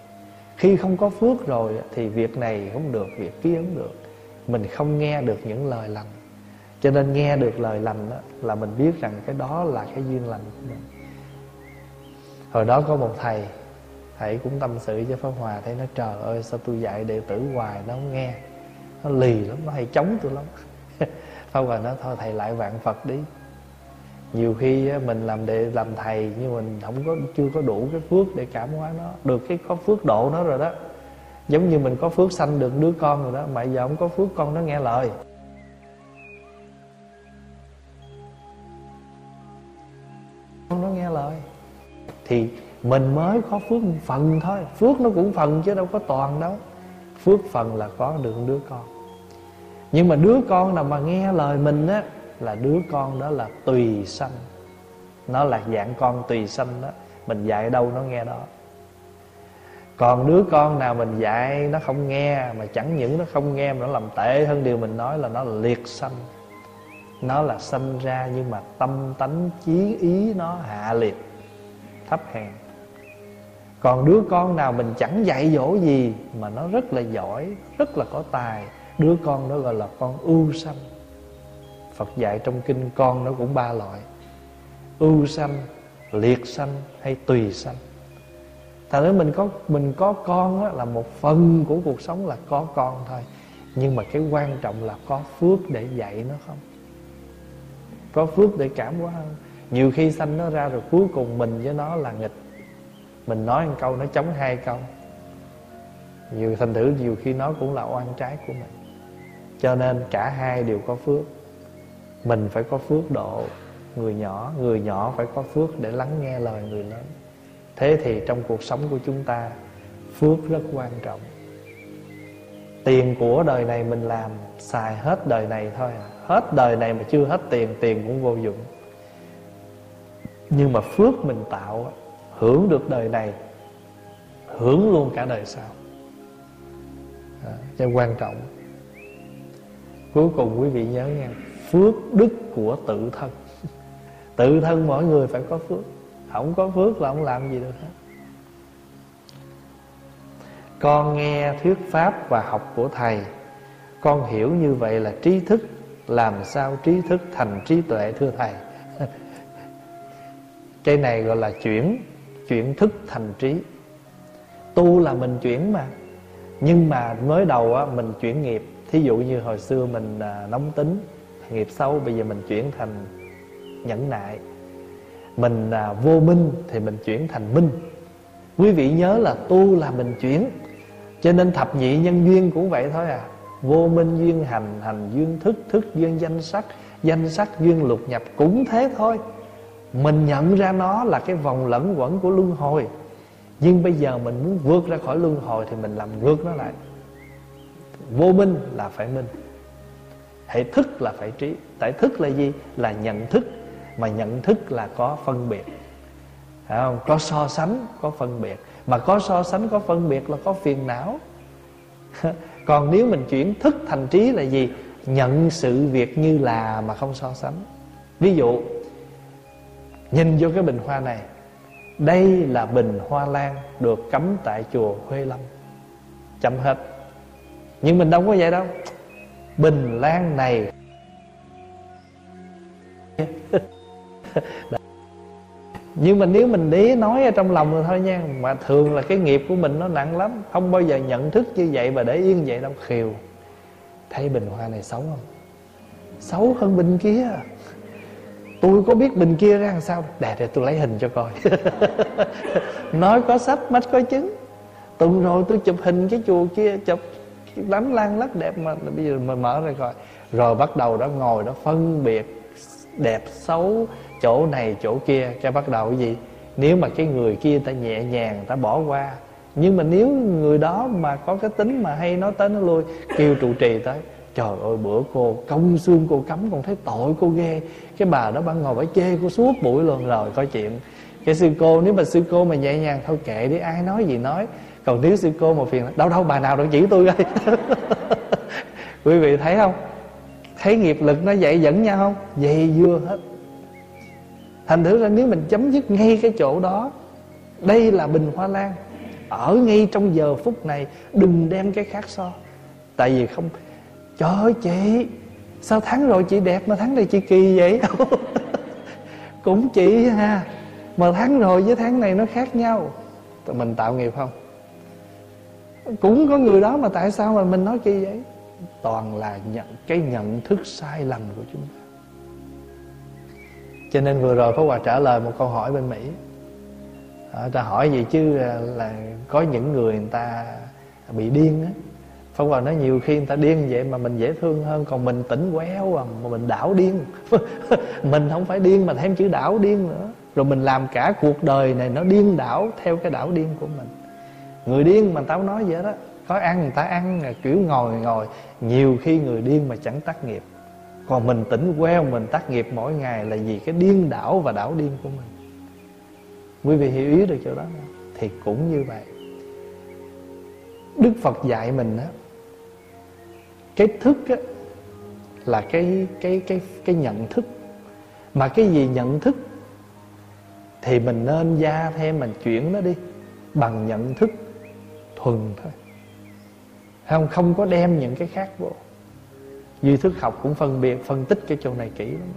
Khi không có phước rồi Thì việc này không được, việc kia không được. Mình không nghe được những lời lành. Cho nên nghe được lời lành đó, là mình biết rằng cái đó là cái duyên lành của mình. Hồi đó có một thầy thầy cũng tâm sự cho pháp hòa thấy nó trời ơi sao tôi dạy đệ tử hoài nó không nghe? Nó lì lắm nó hay chống tôi lắm. Pháp hòa nói thôi thầy lại vạn phật đi nhiều khi mình làm đệ làm thầy nhưng mình không có, chưa có đủ cái phước để cảm hóa nó. Được cái có phước độ nó rồi đó. Giống như mình có phước sanh được đứa con rồi đó, mà giờ không có phước con nó nghe lời. Con nó nghe lời. Thì mình mới có phước phần thôi. Phước nó cũng phần chứ đâu có toàn đâu. Phước phần là có được đứa con. Nhưng mà đứa con nào mà nghe lời mình á là đứa con đó là tùy sanh. Nó là dạng con tùy sanh đó. Mình dạy đâu nó nghe đó. Còn đứa con nào mình dạy nó không nghe, mà chẳng những nó không nghe mà nó làm tệ hơn điều mình nói là nó là liệt sanh. Nó là sanh ra nhưng mà tâm tánh, chí ý nó hạ liệt, thấp hèn. Còn đứa con nào mình chẳng dạy dỗ gì mà nó rất là giỏi, rất là có tài, đứa con đó gọi là con ưu sanh phật dạy trong kinh con nó cũng ba loại. Ưu sanh liệt sanh hay tùy sanh. Thành ra mình có mình có con á, là một phần của cuộc sống là có con thôi. Nhưng mà cái quan trọng là có phước để dạy nó không? Có phước để cảm hóa không? Nhiều khi sanh nó ra rồi cuối cùng mình với nó là nghịch. Mình nói một câu nó chống hai câu. Nhiều thành thử nhiều khi nó cũng là oan trái của mình. Cho nên cả hai đều có phước mình phải có phước độ. Người nhỏ người nhỏ phải có phước để lắng nghe lời người lớn. Thế thì trong cuộc sống của chúng ta phước rất quan trọng. Tiền của đời này mình làm xài hết đời này thôi à. Hết đời này mà chưa hết tiền tiền cũng vô dụng. Nhưng mà phước mình tạo hưởng được đời này hưởng luôn cả đời sau. À, cho quan trọng. Cuối cùng quý vị nhớ nha phước đức của tự thân. Tự thân mỗi người phải có phước. Không có phước là không làm gì được hết. Con nghe thuyết pháp và học của thầy. Con hiểu như vậy là trí thức. Làm sao trí thức thành trí tuệ thưa thầy? Cái này gọi là chuyển chuyển thức thành trí. Tu là mình chuyển mà. Nhưng mà mới đầu á, mình chuyển nghiệp. Thí dụ như hồi xưa mình à, nóng tính nghiệp xấu bây giờ mình chuyển thành nhẫn nại. Mình à, vô minh thì mình chuyển thành minh. Quý vị nhớ là tu là mình chuyển. Cho nên thập nhị nhân duyên cũng vậy thôi à. Vô minh duyên hành Hành duyên thức Thức duyên danh sắc Danh sắc duyên lục nhập Cũng thế thôi. Mình nhận ra nó là cái vòng lẫn quẩn của luân hồi. Nhưng bây giờ mình muốn vượt ra khỏi luân hồi Thì mình làm ngược nó lại. Vô minh là phải minh. Hệ thức là phải trí. Tại thức là gì? Là nhận thức. Mà nhận thức là có phân biệt. Phải không? Có so sánh, có phân biệt. Mà có so sánh, có phân biệt là có phiền não. Còn nếu mình chuyển thức thành trí là gì? Nhận sự việc như là mà không so sánh. Ví dụ nhìn vô cái bình hoa này. Đây là bình hoa lan được cấm tại chùa Huê Lâm. Chậm hết. Nhưng mình đâu có vậy đâu bình lan này. Nhưng mà nếu mình để nói ở trong lòng rồi thôi nha, mà thường là cái nghiệp của mình nó nặng lắm, không bao giờ nhận thức như vậy và để yên vậy đâu. Khiều thấy bình hoa này xấu không? Xấu hơn bình kia. Tôi có biết bình kia ra làm sao? Để để tôi lấy hình cho coi. Nói có sách mắt có chứng. Tuần rồi tôi chụp hình cái chùa kia, chụp đánh lan lắc đẹp mà bây giờ mình mở ra coi. Rồi bắt đầu đó ngồi đó phân biệt đẹp xấu, chỗ này, chỗ kia, cái bắt đầu cái gì? Nếu mà cái người kia ta nhẹ nhàng, ta bỏ qua. Nhưng mà nếu người đó mà có cái tính mà hay nói tới nó lui, kêu trụ trì tới, trời ơi, bữa cô công xương cô cấm còn thấy tội cô ghê. Cái bà đó ban ngồi phải chê cô suốt buổi luôn. Rồi, coi chuyện. Cái sư cô, nếu mà sư cô mà nhẹ nhàng, thôi kệ đi, ai nói gì nói còn nếu sư cô mà phiền, đâu đâu, bà nào đừng chỉ tôi ơi quý vị thấy không? Thấy nghiệp lực nó dạy dẫn nhau không? Dày dưa hết. Thành thử ra nếu mình chấm dứt ngay cái chỗ đó, đây là bình hoa lan. Ở ngay trong giờ phút này, đừng đem cái khác so. Tại vì không, trời ơi, chị, sao tháng rồi chị đẹp mà tháng này chị kỳ vậy? Cũng chị ha, mà tháng rồi với tháng này nó khác nhau. Mình tạo nghiệp không? Cũng có người đó mà tại sao mà mình nói kỳ vậy? Toàn là nhận cái nhận thức sai lầm của chúng ta. Cho nên vừa rồi Pháp Hòa trả lời một câu hỏi bên Mỹ. À, ta hỏi gì chứ à, là có những người người ta bị điên á. Pháp Hòa nói nhiều khi người ta điên vậy mà mình dễ thương hơn Còn mình tỉnh quéo à, mà mình đảo điên. Mình không phải điên mà thêm chữ đảo điên nữa. Rồi mình làm cả cuộc đời này nó điên đảo theo cái đảo điên của mình. Người điên mà tao nói vậy đó. Có ăn người ta ăn kiểu ngồi ngồi. Nhiều khi người điên mà chẳng tác nghiệp. Còn mình tỉnh queo mình tác nghiệp mỗi ngày Là vì cái điên đảo và đảo điên của mình. Quý vị hiểu ý được chỗ đó không? Thì cũng như vậy. Đức Phật dạy mình á cái thức á, là cái cái cái cái nhận thức. Mà cái gì nhận thức? Thì mình nên gia thêm mình chuyển nó đi bằng nhận thức thuần thôi. Không không có đem những cái khác vô. Duy thức học cũng phân biệt, phân tích cái chỗ này kỹ lắm.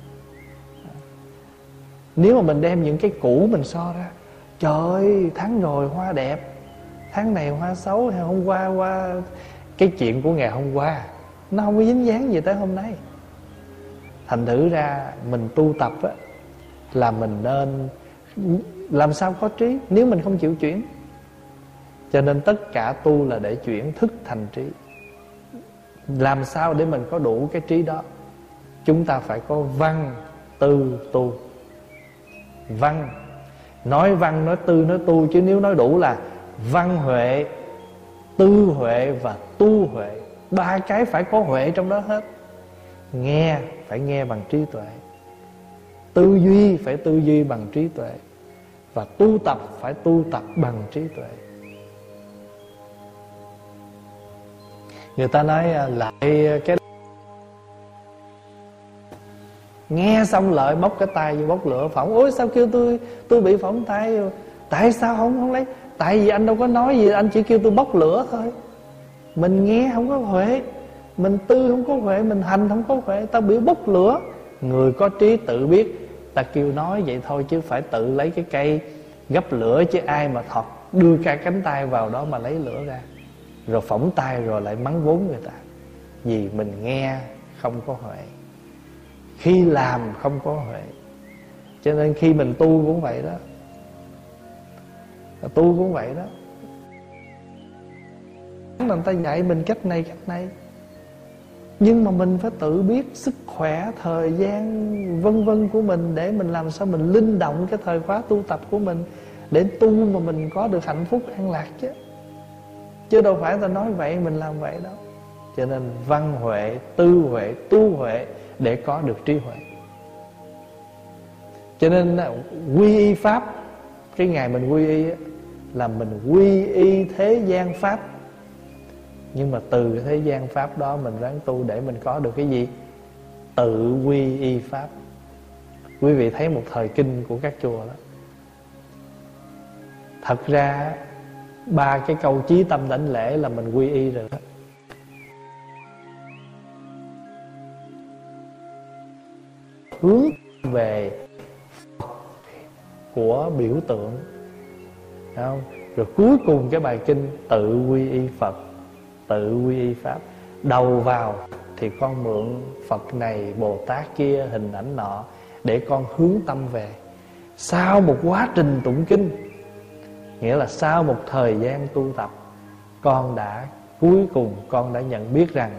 Nếu mà mình đem những cái cũ mình so ra, trời ơi, tháng rồi hoa đẹp, tháng này hoa xấu, hay hôm qua qua cái chuyện của ngày hôm qua, nó không có dính dáng gì tới hôm nay. Thành thử ra mình tu tập á, là mình nên, làm sao có trí? Nếu mình không chịu chuyển cho nên tất cả tu là để chuyển thức thành trí. Làm sao để mình có đủ cái trí đó? Chúng ta phải có văn tư tu. Văn. Nói văn, nói tư, nói tu, chứ nếu nói đủ là văn huệ, tư huệ và tu huệ. Ba cái phải có huệ trong đó hết. Nghe phải nghe bằng trí tuệ. Tư duy phải tư duy bằng trí tuệ. Và tu tập phải tu tập bằng trí tuệ. Người ta nói à, lại cái nghe xong lợi bóc cái tay vô bóc lửa phỏng. Ôi, sao kêu tôi tôi bị phỏng tay? Tại sao không không lấy? Tại vì anh đâu có nói gì, anh chỉ kêu tôi bóc lửa thôi. Mình nghe không có huệ. Mình tư không có huệ, mình hành không có huệ. Ta biểu bốc lửa. Người có trí tự biết. Ta kêu nói vậy thôi chứ phải tự lấy cái cây gấp lửa chứ ai mà thọt đưa cả cánh tay vào đó mà lấy lửa ra rồi phỏng tay rồi lại mắng vốn người ta. Vì mình nghe không có huệ. Khi làm không có huệ. Cho nên khi mình tu cũng vậy đó. Tu cũng vậy đó. Người ta dạy mình cách này cách này. Nhưng mà mình phải tự biết sức khỏe, thời gian, vân vân của mình để mình làm sao mình linh động cái thời khóa tu tập của mình, để tu mà mình có được hạnh phúc an lạc chứ chứ đâu phải ta nói vậy, mình làm vậy đâu. Cho nên văn huệ, tư huệ, tu huệ để có được trí huệ. Cho nên à, quy y pháp, cái ngày mình quy y là mình quy y thế gian pháp. Nhưng mà từ thế gian pháp đó mình ráng tu để mình có được cái gì? Tự quy y pháp. Quý vị thấy một thời kinh của các chùa đó. Thật ra ba cái câu chí tâm đảnh lễ là mình quy y rồi đó. Hướng về của biểu tượng. Không? rồi cuối cùng cái bài kinh tự quy y phật, tự quy y pháp. Đầu vào thì con mượn phật này, bồ tát kia, hình ảnh nọ để con hướng tâm về. Sau một quá trình tụng kinh nghĩa là sau một thời gian tu tập, con đã, cuối cùng con đã nhận biết rằng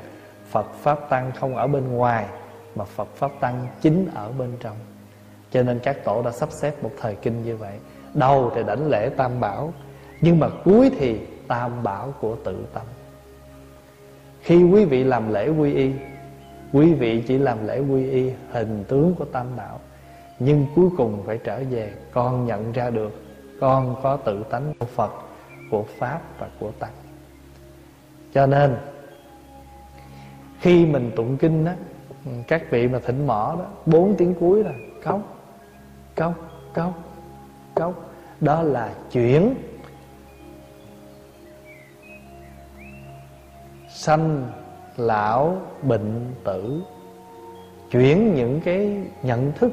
phật pháp tăng không ở bên ngoài, mà phật pháp tăng chính ở bên trong. Cho nên các tổ đã sắp xếp một thời kinh như vậy. Đầu thì đảnh lễ tam bảo, nhưng mà cuối thì tam bảo của tự tâm. Khi quý vị làm lễ quy y, quý vị chỉ làm lễ quy y hình tướng của tam bảo, nhưng cuối cùng phải trở về con nhận ra được con có tự tánh của phật, của pháp và của tăng cho nên, khi mình tụng kinh đó các vị mà thỉnh mỏ đó, bốn tiếng cuối là cốc cốc cốc cốc đó là chuyển sanh lão bệnh tử. Chuyển những cái nhận thức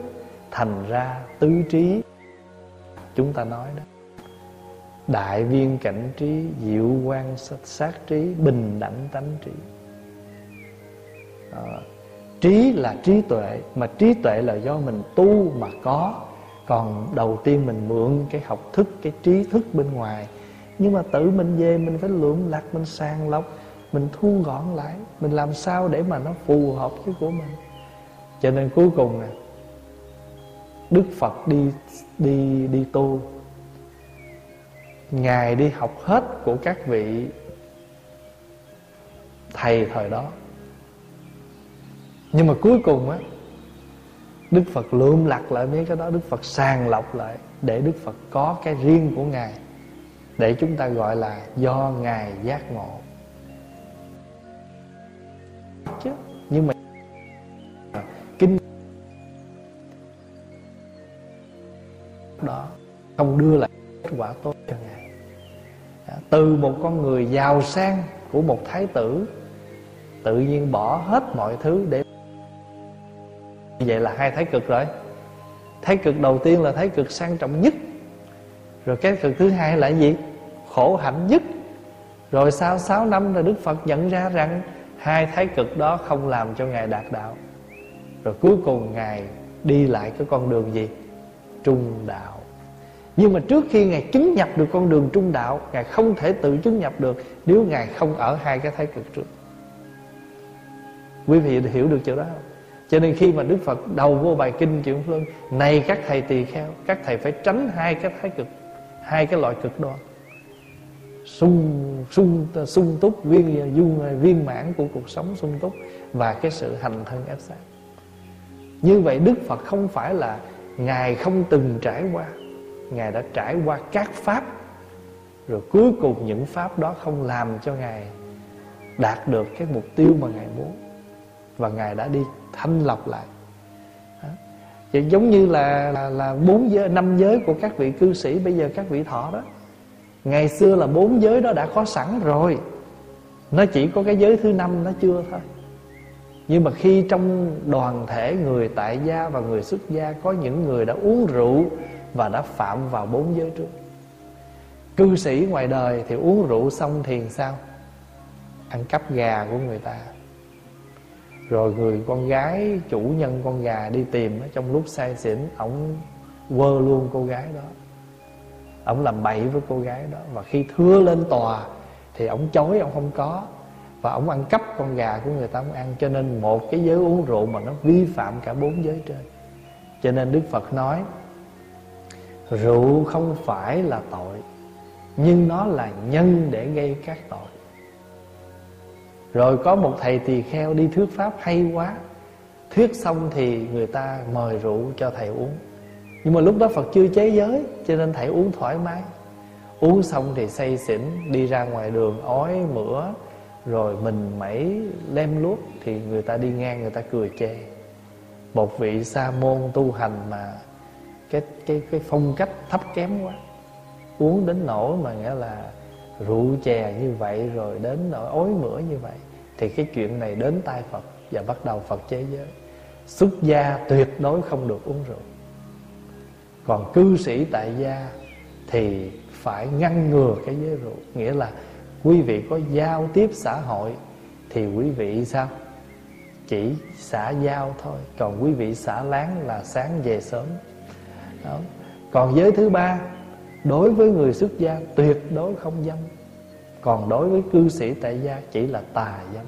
thành ra tứ trí chúng ta nói đó. Đại viên cảnh trí diệu quan sát trí bình đẳng tánh trí. À, trí là trí tuệ mà trí tuệ là do mình tu mà có. Còn đầu tiên mình mượn cái học thức cái trí thức bên ngoài. Nhưng mà tự mình về mình phải lượm lặt mình sàng lọc mình thu gọn lại. Mình làm sao để mà nó phù hợp với của mình? Cho nên cuối cùng nè đức phật đi đi đi tu. Ngài đi học hết của các vị thầy thời đó. Nhưng mà cuối cùng á, Đức Phật lượm lặt lại mấy cái đó, Đức Phật sàng lọc lại Để Đức Phật có cái riêng của Ngài Để chúng ta gọi là Do Ngài giác ngộ. Chứ, Nhưng mà Kinh quả tốt cho Ngài. À, từ một con người giàu sang Của một thái tử, Tự nhiên bỏ hết mọi thứ để như vậy là hai thái cực rồi. Thái cực đầu tiên là thái cực sang trọng nhất. Rồi cái cực thứ hai là gì? Khổ hạnh nhất. Rồi sau 6 năm là Đức Phật nhận ra rằng Hai thái cực đó không làm cho Ngài đạt đạo. Rồi cuối cùng Ngài đi lại cái con đường gì? Trung đạo. Nhưng mà trước khi Ngài chứng nhập được con đường trung đạo, Ngài không thể tự chứng nhập được Nếu Ngài không ở hai cái thái cực trước. Quý vị hiểu được chỗ đó không? cho nên khi mà đức phật đầu vô bài kinh chuyển phương, này các thầy tỳ kheo, các thầy phải tránh hai cái thái cực, hai cái loại cực đoan sung sung sung túc, viên dung viên mãn của cuộc sống sung túc và cái sự hành thân ép sát. Như vậy đức phật không phải là ngài không từng trải qua ngài đã trải qua các pháp rồi cuối cùng những pháp đó không làm cho ngài đạt được cái mục tiêu mà ngài muốn. Và ngài đã đi thanh lọc lại. Vậy giống như là là, là bốn giới năm giới của các vị cư sĩ bây giờ các vị thọ đó ngày xưa là bốn giới đó đã có sẵn rồi. Nó chỉ có cái giới thứ năm nó chưa thôi. Nhưng mà khi trong đoàn thể người tại gia và người xuất gia có những người đã uống rượu và đã phạm vào bốn giới trước. Cư sĩ ngoài đời thì uống rượu xong thiền sao? Ăn cắp gà của người ta. Rồi người con gái, chủ nhân con gà đi tìm trong lúc say xỉn, ổng quơ luôn cô gái đó. Ổng làm bậy với cô gái đó. Và khi thưa lên tòa thì ổng chối, ổng không có. Và ổng ăn cắp con gà của người ta, ổng ăn. Cho nên một cái giới uống rượu mà nó vi phạm cả bốn giới trên. Cho nên đức phật nói rượu không phải là tội, nhưng nó là nhân để gây các tội. Rồi có một thầy tỳ kheo đi thuyết pháp hay quá. Thuyết xong thì người ta mời rượu cho thầy uống. Nhưng mà lúc đó Phật chưa chế giới, Cho nên thầy uống thoải mái. Uống xong thì say xỉn, Đi ra ngoài đường ói mửa, Rồi mình mẩy, lem luốc, Thì người ta đi ngang, người ta cười chê. Một vị sa môn tu hành mà cái cái phong cách thấp kém quá. Uống đến nỗi mà nghĩa là rượu chè như vậy, rồi đến nỗi ối mửa như vậy, thì cái chuyện này đến tai Phật và bắt đầu Phật chế giới. Xuất gia tuyệt đối không được uống rượu. Còn cư sĩ tại gia thì phải ngăn ngừa cái giới rượu. Nghĩa là quý vị có giao tiếp xã hội thì quý vị sao? Chỉ xã giao thôi. Còn quý vị xã láng là sáng về sớm đó. còn giới thứ ba, đối với người xuất gia tuyệt đối không dâm. Còn đối với cư sĩ tại gia chỉ là tà dâm.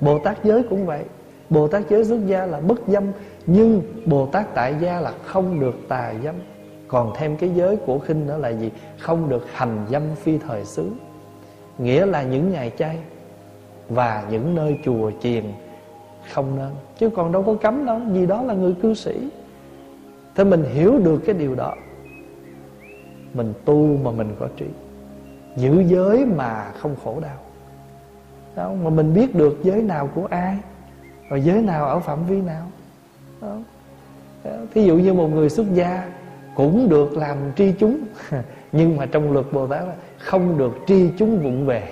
Bồ Tát giới cũng vậy. Bồ Tát giới xuất gia là bất dâm, Nhưng Bồ Tát tại gia là không được tà dâm. Còn thêm cái giới của khinh đó là gì? Không được hành dâm phi thời xứ. Nghĩa là những ngày chay và những nơi chùa chiền không nên. Chứ còn đâu có cấm đâu, vì đó là người cư sĩ thế mình hiểu được cái điều đó. Mình tu mà mình có trí. Giữ giới mà không khổ đau. Đó, mà mình biết được giới nào của ai rồi giới nào ở phạm vi nào. Đó. thí dụ như một người xuất gia cũng được làm tri chúng nhưng mà trong luật bồ tát là không được tri chúng vụng về.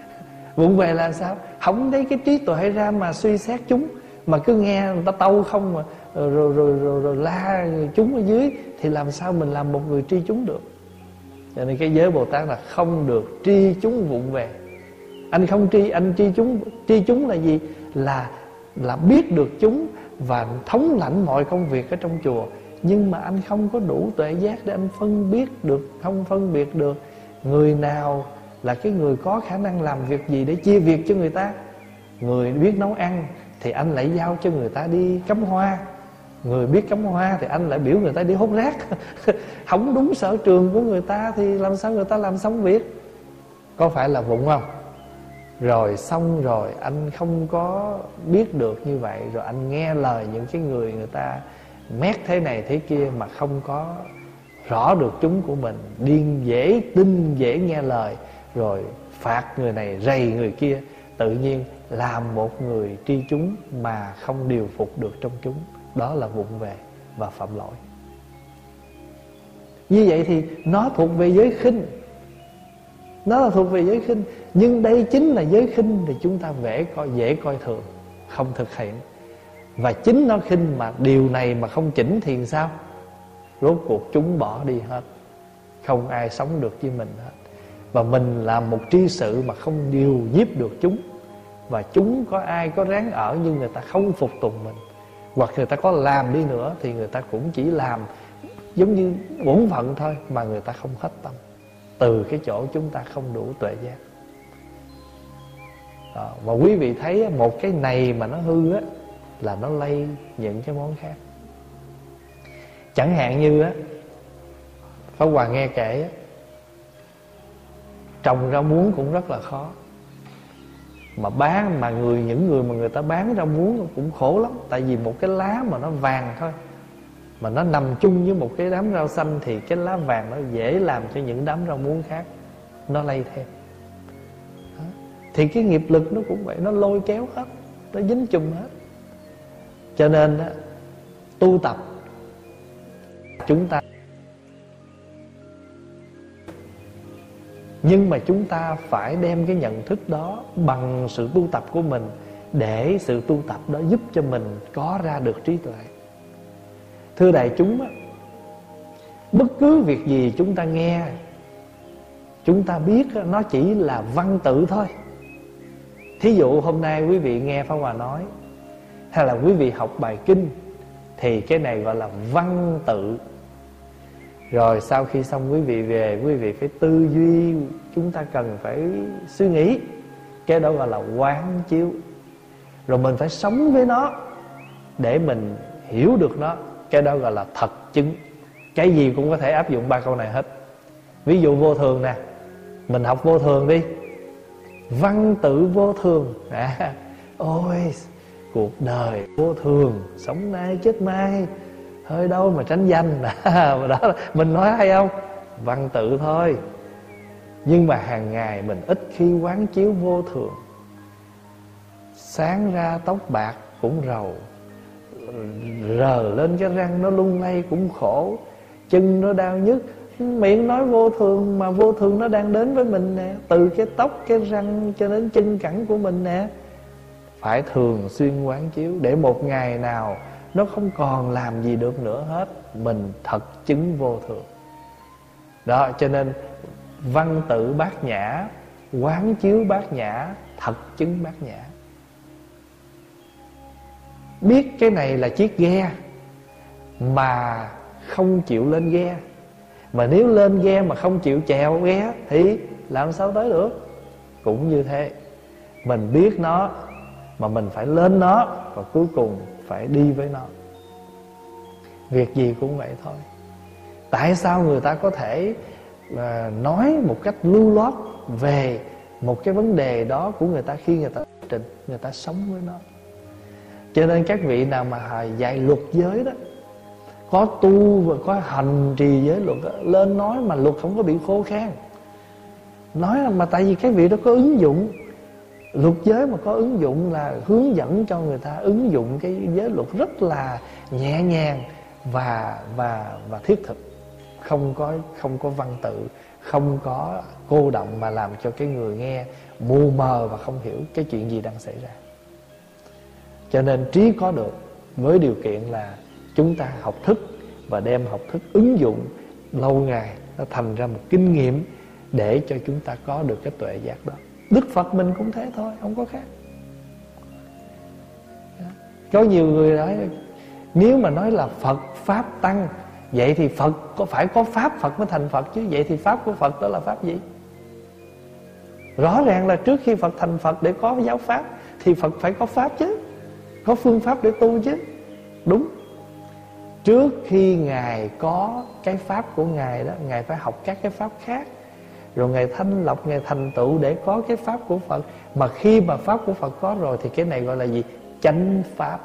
Vụng về là sao? Không lấy cái trí tuệ ra mà suy xét chúng mà cứ nghe người ta tâu không mà rồi rồi rồi, rồi, rồi la chúng ở dưới thì làm sao mình làm một người tri chúng được? Cho nên cái giới bồ tát là không được tri chúng vụng về. Anh không tri anh tri chúng tri chúng là gì? Là là biết được chúng và thống lãnh mọi công việc ở trong chùa. Nhưng mà anh không có đủ tuệ giác để anh phân biết được không phân biệt được người nào là cái người có khả năng làm việc gì để chia việc cho người ta. Người biết nấu ăn thì anh lại giao cho người ta đi cắm hoa người biết cắm hoa thì anh lại biểu người ta đi hút rác không đúng sở trường của người ta thì làm sao người ta làm xong việc? Có phải là vụng không? Rồi xong rồi, anh không có biết được như vậy, rồi anh nghe lời những cái người người ta mét thế này thế kia mà không có rõ được chúng của mình. Điên dễ tin, dễ nghe lời, rồi phạt người này, rầy người kia. Tự nhiên làm một người tri chúng mà không điều phục được trong chúng đó là vụng về và phạm lỗi. Như vậy thì nó thuộc về giới khinh. Nó là thuộc về giới khinh, nhưng đây chính là giới khinh thì chúng ta vẽ coi, dễ coi thường, không thực hiện. Và chính nó khinh mà điều này mà không chỉnh thì sao? Rốt cuộc chúng bỏ đi hết. Không ai sống được với mình hết. Và mình làm một tri sự mà không điều nhiếp được chúng. Và chúng có ai có ráng ở nhưng người ta không phục tùng mình? Hoặc người ta có làm đi nữa thì người ta cũng chỉ làm giống như bổn phận thôi mà người ta không hết tâm. Từ cái chỗ chúng ta không đủ tuệ giác. Đó. và quý vị thấy một cái này mà nó hư á là nó lây những cái món khác. Chẳng hạn như á Pháp Hòa nghe kể á, trồng rau muống cũng rất là khó mà bán mà người những người mà người ta bán rau muống cũng khổ lắm. Tại vì một cái lá mà nó vàng thôi mà nó nằm chung với một cái đám rau xanh thì cái lá vàng nó dễ làm cho những đám rau muống khác nó lây theo. Thì cái nghiệp lực nó cũng vậy nó lôi kéo hết nó dính chung hết. Cho nên đó, tu tập chúng ta nhưng mà chúng ta phải đem cái nhận thức đó bằng sự tu tập của mình để sự tu tập đó giúp cho mình có ra được trí tuệ. Thưa đại chúng á, bất cứ việc gì chúng ta nghe, chúng ta biết nó chỉ là văn tự thôi. Thí dụ hôm nay quý vị nghe pháp hòa nói, hay là quý vị học bài kinh, thì cái này gọi là văn tự rồi sau khi xong quý vị về quý vị phải tư duy chúng ta cần phải suy nghĩ. Cái đó gọi là quán chiếu. Rồi mình phải sống với nó để mình hiểu được nó. Cái đó gọi là thật chứng. Cái gì cũng có thể áp dụng ba câu này hết. Ví dụ vô thường nè. Mình học vô thường đi. Văn tự vô thường. À, ôi cuộc đời vô thường sống nay chết mai hơi đâu mà tránh danh. Mà đó, mình nói hay không? Văn tự thôi. Nhưng mà hàng ngày mình ít khi quán chiếu vô thường. Sáng ra tóc bạc cũng rầu. Rờ lên cái răng nó lung lay cũng khổ. Chân nó đau nhức. Miệng nói vô thường mà vô thường nó đang đến với mình nè. Từ cái tóc, cái răng cho đến chân cẳng của mình nè. Phải thường xuyên quán chiếu để một ngày nào nó không còn làm gì được nữa hết. Mình thật chứng vô thường. Đó, cho nên văn tự bát nhã, quán chiếu bát nhã, thật chứng bát nhã. Biết cái này là chiếc ghe mà không chịu lên ghe. Mà nếu lên ghe mà không chịu chèo ghe thì làm sao tới được? Cũng như thế. Mình biết nó mà mình phải lên nó và cuối cùng phải đi với nó. Việc gì cũng vậy thôi. Tại sao người ta có thể à, nói một cách lưu loát về một cái vấn đề đó của người ta khi người ta trình người ta sống với nó? Cho nên các vị nào mà dạy luật giới đó có tu và có hành trì giới luật đó, lên nói mà luật không có bị khô khan. Nói mà tại vì cái vị đó có ứng dụng luật giới mà có ứng dụng là hướng dẫn cho người ta ứng dụng cái giới luật rất là nhẹ nhàng và và và thiết thực. Không có không có văn tự, không có cô động mà làm cho cái người nghe mù mờ và không hiểu cái chuyện gì đang xảy ra. Cho nên trí có được với điều kiện là chúng ta học thức và đem học thức ứng dụng lâu ngày, nó thành ra một kinh nghiệm để cho chúng ta có được cái tuệ giác đó đức phật mình cũng thế thôi, không có khác. Có nhiều người nói, nếu mà nói là phật pháp tăng, vậy thì phật có phải có pháp, phật mới thành phật chứ? Vậy thì pháp của phật đó là pháp gì? Rõ ràng là trước khi phật thành phật để có giáo pháp, thì phật phải có pháp chứ, có phương pháp để tu chứ. Đúng. Trước khi ngài có cái pháp của ngài đó, ngài phải học các cái pháp khác rồi ngài thanh lọc ngài thành tựu để có cái pháp của phật. Mà khi mà pháp của phật có rồi thì cái này gọi là gì? Chánh pháp.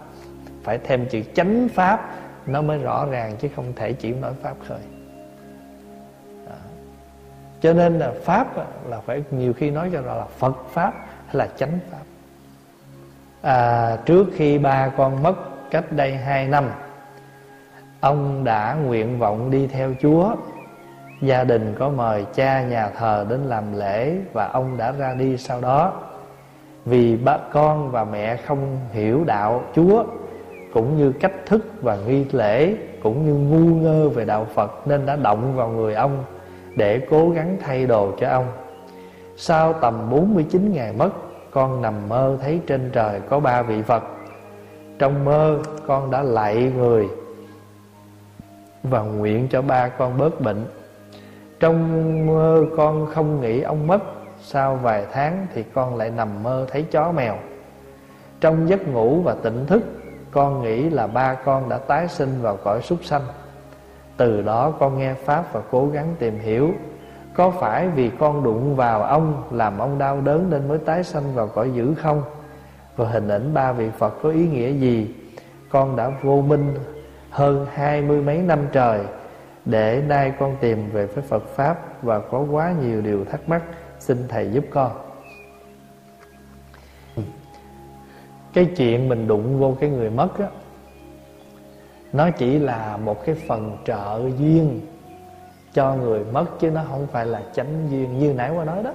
Phải thêm chữ chánh pháp nó mới rõ ràng chứ không thể chỉ nói pháp khởi. Đó. cho nên là pháp là phải nhiều khi nói cho là phật pháp hay là chánh pháp. À, trước khi ba con mất cách đây hai năm ông đã nguyện vọng đi theo chúa gia đình có mời cha nhà thờ đến làm lễ và ông đã ra đi sau đó. Vì ba con và mẹ không hiểu đạo chúa, cũng như cách thức và nghi lễ, cũng như ngu ngơ về đạo phật, nên đã động vào người ông để cố gắng thay đồ cho ông. Sau tầm 49 ngày mất, con nằm mơ thấy trên trời có ba vị Phật. Trong mơ, con đã lạy người Và nguyện cho ba con bớt bệnh. Trong mơ con không nghĩ ông mất, Sau vài tháng thì con lại nằm mơ thấy chó mèo. Trong giấc ngủ và tỉnh thức, Con nghĩ là ba con đã tái sinh vào cõi súc sanh. Từ đó con nghe Pháp và cố gắng tìm hiểu, có phải vì con đụng vào ông Làm ông đau đớn nên mới tái sanh vào cõi dữ không? Và hình ảnh ba vị Phật có ý nghĩa gì? Con đã vô minh hơn hai mươi mấy năm trời để nay con tìm về với Phật Pháp Và có quá nhiều điều thắc mắc, Xin Thầy giúp con. Cái chuyện mình đụng vô cái người mất á, Nó chỉ là một cái phần trợ duyên cho người mất chứ nó không phải là chánh duyên như nãy qua nói đó.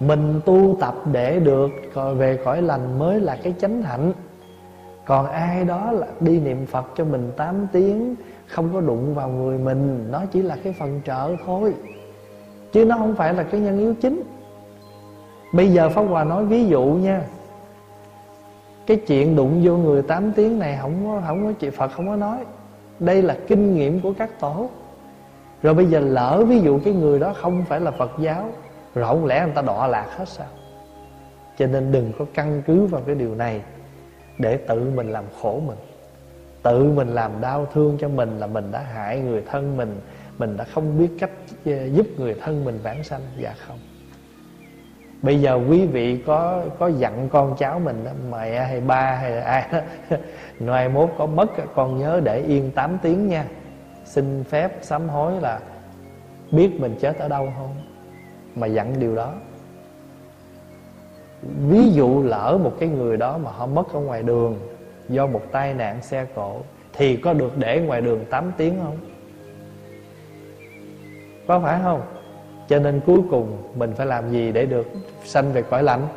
Mình tu tập để được về khỏi lành mới là cái chánh hạnh. Còn ai đó là đi niệm phật cho mình 8 tiếng không có đụng vào người mình nó chỉ là cái phần trợ thôi. Chứ nó không phải là cái nhân yếu chính. Bây giờ pháp hòa nói ví dụ nha. Cái chuyện đụng vô người 8 tiếng này không có không có chị phật không có nói. Đây là kinh nghiệm của các tổ. Rồi bây giờ lỡ ví dụ cái người đó không phải là Phật giáo Rồi không lẽ người ta đọa lạc hết sao? Cho nên đừng có căn cứ vào cái điều này Để tự mình làm khổ mình. Tự mình làm đau thương cho mình là mình đã hại người thân mình Mình đã không biết cách ờ, giúp người thân mình vãng sanh Dạ không? Bây giờ quý vị có có dặn con cháu mình đó, Mẹ hay ba hay là ai đó Ngoài mốt có mất con nhớ để yên 8 tiếng nha. Xin phép sám hối là biết mình chết ở đâu không? Mà dặn điều đó. Ví dụ lỡ một cái người đó mà họ mất ở ngoài đường do một tai nạn xe cộ, thì có được để ngoài đường 8 tiếng không? Có phải không? Cho nên cuối cùng mình phải làm gì để được sanh về cõi lạnh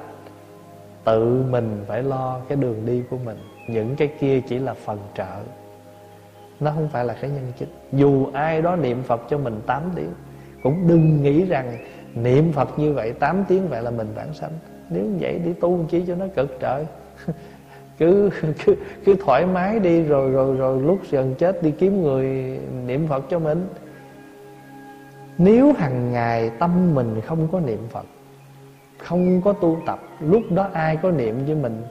tự mình phải lo cái đường đi của mình. Những cái kia chỉ là phần trợ. Nó không phải là cái nhân chính dù ai đó niệm phật cho mình 8 tiếng, cũng đừng nghĩ rằng niệm phật như vậy 8 tiếng vậy là mình vãng sanh. Nếu vậy đi tu chi cho nó cực trời. cứ, cứ cứ thoải mái đi rồi rồi rồi lúc gần chết đi kiếm người niệm phật cho mình. Nếu hàng ngày tâm mình không có niệm phật không có tu tập lúc đó ai có niệm với mình?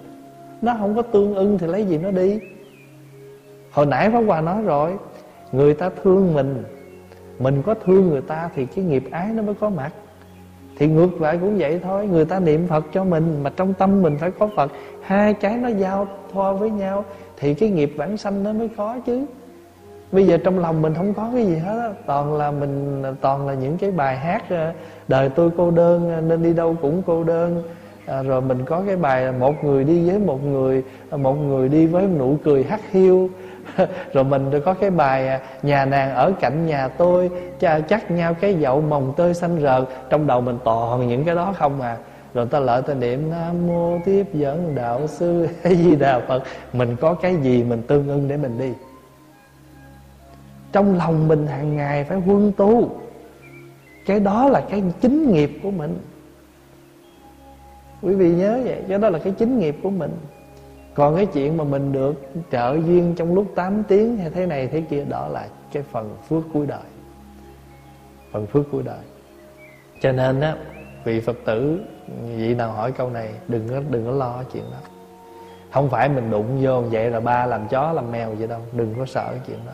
Nó không có tương ưng thì lấy gì nó đi? Hồi nãy Pháp Hòa nói rồi người ta thương mình mình có thương người ta thì cái nghiệp ái nó mới có mặt thì ngược lại cũng vậy thôi người ta niệm phật cho mình mà trong tâm mình phải có phật. Hai cái nó giao thoa với nhau thì cái nghiệp vãng sanh nó mới có chứ. Bây giờ trong lòng mình không có cái gì hết á toàn là mình toàn là những cái bài hát ờ, đời tôi cô đơn ờ, nên đi đâu cũng cô đơn. À, rồi mình có cái bài một người đi với một người ờ, một người đi với nụ cười hắt hiu. rồi mình có cái bài à, nhà nàng ở cạnh nhà tôi chắc nhau cái dậu mồng tơi xanh rợt trong đầu mình toàn những cái đó không à. Rồi ta lợi ta niệm nam mô tiếp dẫn đạo sư. Hay gì đà phật. Mình có cái gì mình tương ưng để mình đi. Trong lòng mình hàng ngày phải quân tu. Cái đó là cái chính nghiệp của mình. Quý vị nhớ vậy, cái đó là cái chính nghiệp của mình còn cái chuyện mà mình được trợ duyên trong lúc 8 tiếng hay thế này thế kia, đó là cái phần phước cuối đời. Phần phước cuối đời. Cho nên á, vị phật tử, vị nào hỏi câu này, đừng có đừng có lo chuyện đó. Không phải mình đụng vô vậy là ba làm chó, làm mèo vậy đâu. Đừng có sợ cái chuyện đó.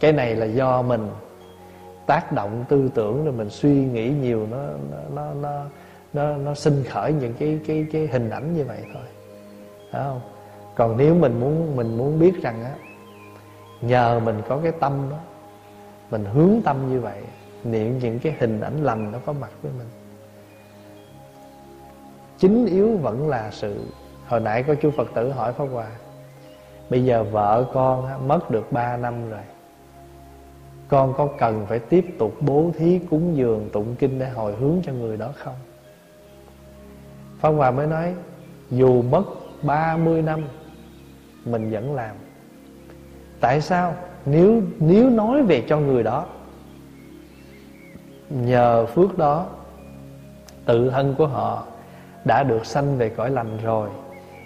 Cái này là do mình tác động tư tưởng rồi mình suy nghĩ nhiều nó nó nó nó nó sinh khởi những cái cái cái hình ảnh như vậy thôi. Phải không? Còn nếu mình muốn mình muốn biết rằng á nhờ mình có cái tâm đó mình hướng tâm như vậy niệm những cái hình ảnh lành nó có mặt với mình. Chính yếu vẫn là sự hồi nãy có chú phật tử hỏi pháp hòa bây giờ vợ con á, mất được 3 năm rồi con có cần phải tiếp tục bố thí cúng dường tụng kinh để hồi hướng cho người đó không? Pháp Hòa mới nói Dù mất 30 năm mình vẫn làm. Tại sao? Nếu nếu nói về cho người đó, Nhờ phước đó, Tự thân của họ Đã được sanh về cõi lành rồi,